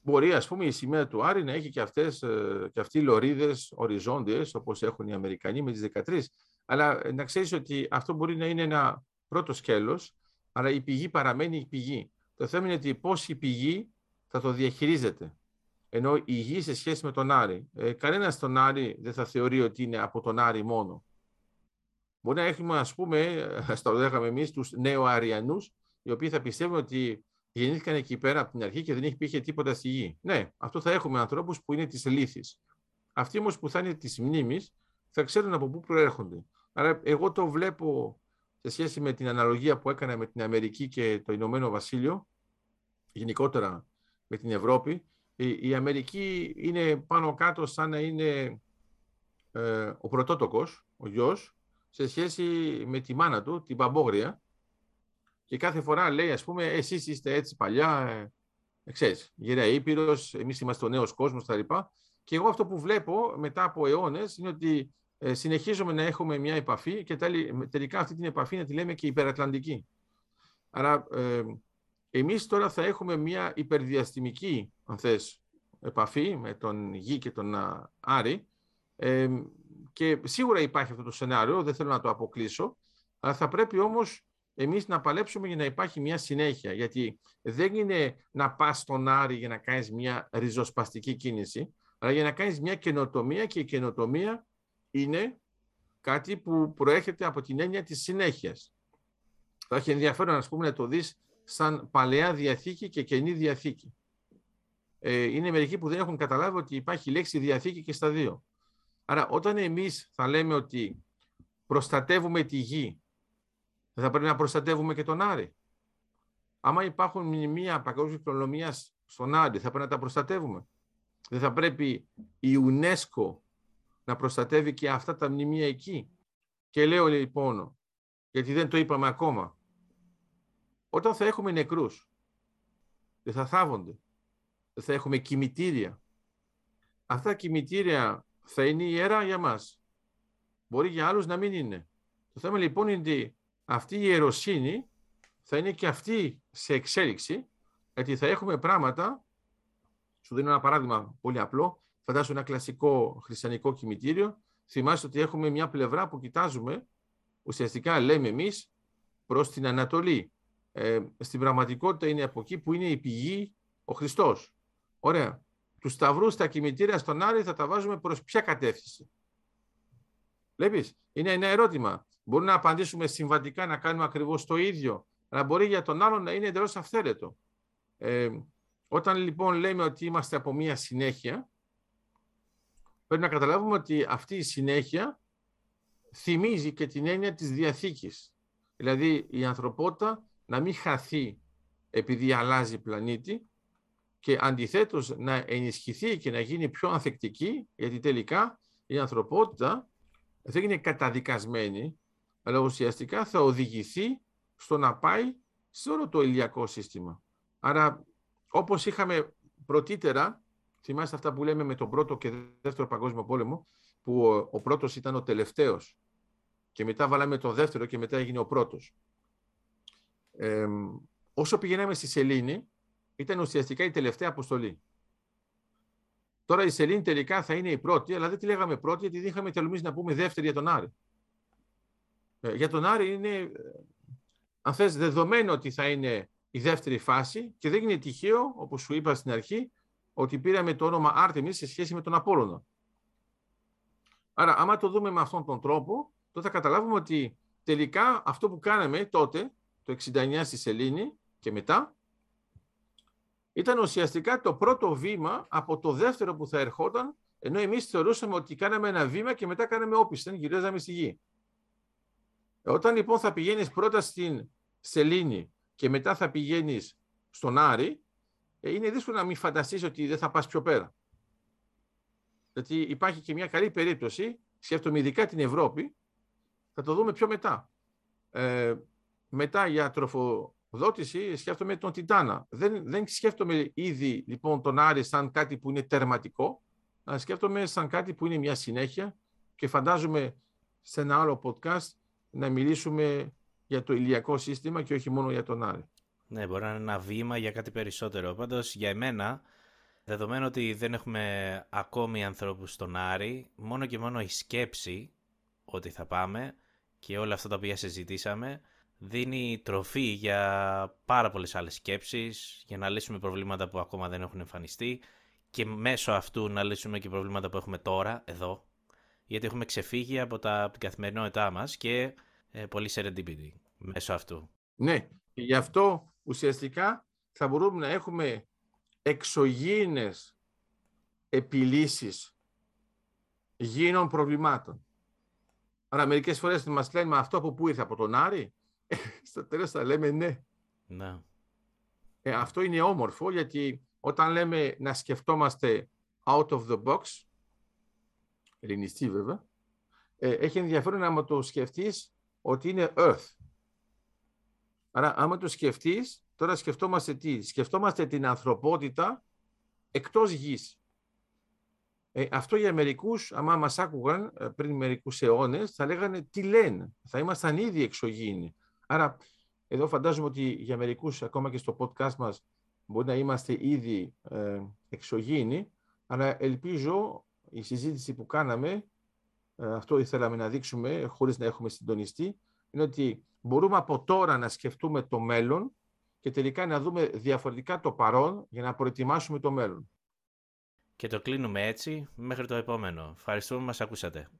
μπορεί ας πούμε η σημαία του Άρη να έχει και, αυτές, ε, και αυτοί οι λωρίδες οριζόντιες όπως έχουν οι Αμερικανοί με τις 13. Αλλά ε, να ξέρεις ότι αυτό μπορεί να είναι ένα πρώτο σκέλος, αλλά η πηγή παραμένει η πηγή. Το θέμα είναι ότι πώς η πηγή θα το διαχειρίζεται. Ενώ η γη σε σχέση με τον Άρη. Ε, Κανένας τον Άρη δεν θα θεωρεί ότι είναι από τον Άρη μόνο. Μπορεί να έχουμε, ας πούμε, ε, ας το λέγαμε εμείς, τους νεοαριανούς, οι οποίοι θα πιστεύουν ότι γεννήθηκαν εκεί πέρα από την αρχή και δεν έχει υπήρχε τίποτα στη γη. Ναι, αυτό θα έχουμε ανθρώπους που είναι της λύθης. Αυτοί όμως που θα είναι της μνήμης θα ξέρουν από πού προέρχονται. Άρα εγώ το βλέπω σε σχέση με την αναλογία που έκανα με την Αμερική και το Ηνωμένο Βασίλειο, γενικότερα με την Ευρώπη, η, Αμερική είναι πάνω κάτω σαν να είναι ε, ο πρωτότοκος, ο γιος, σε σχέση με τη μάνα του, την Παμπόγρια, και κάθε φορά λέει, ας πούμε, εσείς είστε έτσι παλιά, ε, ε ξέρεις, γεραία Ήπειρος, εμείς είμαστε ο νέος κόσμος, τα λοιπά. Και εγώ αυτό που βλέπω μετά από αιώνες είναι ότι ε, συνεχίζουμε να έχουμε μια επαφή και τελικά αυτή την επαφή να τη λέμε και υπερατλαντική. Άρα ε, εμείς τώρα θα έχουμε μια υπερδιαστημική, αν θες, επαφή με τον Γη και τον Άρη ε, και σίγουρα υπάρχει αυτό το σενάριο, δεν θέλω να το αποκλείσω, αλλά θα πρέπει όμως εμείς να παλέψουμε για να υπάρχει μια συνέχεια, γιατί δεν είναι να πας στον Άρη για να κάνεις μια ριζοσπαστική κίνηση, αλλά για να κάνεις μια καινοτομία και η καινοτομία είναι κάτι που προέρχεται από την έννοια της συνέχειας. Θα έχει ενδιαφέρον ας πούμε, να το δεις σαν παλαιά διαθήκη και καινή διαθήκη. Ε, είναι μερικοί που δεν έχουν καταλάβει ότι υπάρχει λέξη διαθήκη και στα δύο. Άρα όταν εμείς θα λέμε ότι προστατεύουμε τη γη, δεν θα πρέπει να προστατεύουμε και τον Άρη. Άμα υπάρχουν μνημεία παγκόσμιας κληρονομία στον Άρη, θα πρέπει να τα προστατεύουμε. Δεν θα πρέπει η UNESCO να προστατεύει και αυτά τα μνημεία εκεί. Και λέω λοιπόν, γιατί δεν το είπαμε ακόμα, όταν θα έχουμε νεκρούς, δεν θα θάβονται, δεν θα έχουμε κημητήρια. Αυτά τα κημητήρια θα είναι ιερά για μας. Μπορεί για άλλους να μην είναι. Το θέμα λοιπόν είναι ότι αυτή η ιεροσύνη θα είναι και αυτή σε εξέλιξη, γιατί θα έχουμε πράγματα, σου δίνω ένα παράδειγμα πολύ απλό, φαντάσου ένα κλασικό χριστιανικό κημητήριο, θυμάστε ότι έχουμε μια πλευρά που κοιτάζουμε, ουσιαστικά λέμε εμείς, προς την Ανατολή. Ε, στην πραγματικότητα είναι από εκεί που είναι η πηγή ο Χριστός. Ωραία. Τους σταυρούς στα κημητήρια στον Άρη θα τα βάζουμε προς ποια κατεύθυνση. Βλέπεις, είναι ένα ερώτημα. Μπορούμε να απαντήσουμε συμβατικά να κάνουμε ακριβώς το ίδιο, αλλά μπορεί για τον άλλον να είναι εντελώς αυθαίρετο. Ε, όταν λοιπόν λέμε ότι είμαστε από μία συνέχεια, πρέπει να καταλάβουμε ότι αυτή η συνέχεια θυμίζει και την έννοια της Διαθήκης. Δηλαδή η ανθρωπότητα να μην χαθεί επειδή αλλάζει πλανήτη και αντιθέτως να ενισχυθεί και να γίνει πιο ανθεκτική, γιατί τελικά η ανθρωπότητα δεν είναι καταδικασμένη, αλλά ουσιαστικά θα οδηγηθεί στο να πάει σε όλο το ηλιακό σύστημα. Άρα, όπως είχαμε πρωτήτερα, θυμάστε αυτά που λέμε με τον πρώτο και δεύτερο παγκόσμιο πόλεμο, που ο, ο πρώτος ήταν ο τελευταίος και μετά βάλαμε τον δεύτερο και μετά έγινε ο πρώτος. Ε, όσο πηγαίναμε στη Σελήνη, ήταν ουσιαστικά η τελευταία αποστολή. Τώρα η Σελήνη τελικά θα είναι η πρώτη, αλλά δεν τη λέγαμε πρώτη γιατί δεν είχαμε τελμίσει να πούμε δεύτερη για τον Άρη. Ε, για τον Άρη είναι, ε, αν θες, δεδομένο ότι θα είναι η δεύτερη φάση και δεν είναι τυχαίο, όπως σου είπα στην αρχή, ότι πήραμε το όνομα Άρτεμις σε σχέση με τον Απόλλωνα. Άρα, άμα το δούμε με αυτόν τον τρόπο, τότε θα καταλάβουμε ότι τελικά αυτό που κάναμε τότε, το 69 στη Σελήνη και μετά, ήταν ουσιαστικά το πρώτο βήμα από το δεύτερο που θα ερχόταν, ενώ εμείς θεωρούσαμε ότι κάναμε ένα βήμα και μετά κάναμε όπισθεν, γυρίζαμε στη γη. Όταν λοιπόν θα πηγαίνεις πρώτα στην Σελήνη και μετά θα πηγαίνεις στον Άρη, ε, είναι δύσκολο να μην φανταστείς ότι δεν θα πας πιο πέρα. Γιατί υπάρχει και μια καλή περίπτωση, σκέφτομαι ειδικά την Ευρώπη, θα το δούμε πιο μετά. Ε, μετά για τροφοδότηση σκέφτομαι τον Τιτάνα. Δεν, δεν σκέφτομαι ήδη λοιπόν τον Άρη σαν κάτι που είναι τερματικό, αλλά σκέφτομαι σαν κάτι που είναι μια συνέχεια και φαντάζομαι σε ένα άλλο podcast να μιλήσουμε για το ηλιακό σύστημα και όχι μόνο για τον Άρη. Ναι, μπορεί να είναι ένα βήμα για κάτι περισσότερο. Πάντως για εμένα Δεδομένου ότι δεν έχουμε ακόμη ανθρώπους στον Άρη, μόνο και μόνο η σκέψη ότι θα πάμε και όλα αυτά τα οποία συζητήσαμε δίνει τροφή για πάρα πολλές άλλες σκέψεις, για να λύσουμε προβλήματα που ακόμα δεν έχουν εμφανιστεί και μέσω αυτού να λύσουμε και προβλήματα που έχουμε τώρα, εδώ, γιατί έχουμε ξεφύγει από, τα, από την καθημερινότητά μας και ε, πολύ serendipity μέσω αυτού. Ναι, και γι' αυτό ουσιαστικά θα μπορούμε να έχουμε εξωγήινες επιλύσεις γίνων προβλημάτων. Άρα μερικές φορές μας λένε «Μα αυτό από πού ήρθε, από τον Άρη» στο τέλος θα λέμε ναι. ναι. Ε, αυτό είναι όμορφο γιατί όταν λέμε να σκεφτόμαστε out of the box, ελληνιστή βέβαια, ε, έχει ενδιαφέρον άμα το σκεφτείς ότι είναι earth. Άρα άμα το σκεφτείς, τώρα σκεφτόμαστε τι, σκεφτόμαστε την ανθρωπότητα εκτός γης. Ε, αυτό για μερικούς, άμα μας άκουγαν ε, πριν μερικούς αιώνες, θα λέγανε τι λένε, θα ήμασταν ήδη εξωγήινοι. Άρα, εδώ φαντάζομαι ότι για μερικούς, ακόμα και στο podcast μας, μπορεί να είμαστε ήδη ε, εξωγήινοι, αλλά ελπίζω η συζήτηση που κάναμε, ε, αυτό ήθελαμε να δείξουμε χωρίς να έχουμε συντονιστεί, είναι ότι μπορούμε από τώρα να σκεφτούμε το μέλλον και τελικά να δούμε διαφορετικά το παρόν για να προετοιμάσουμε το μέλλον. Και το κλείνουμε έτσι μέχρι το επόμενο. Ευχαριστούμε που μας ακούσατε.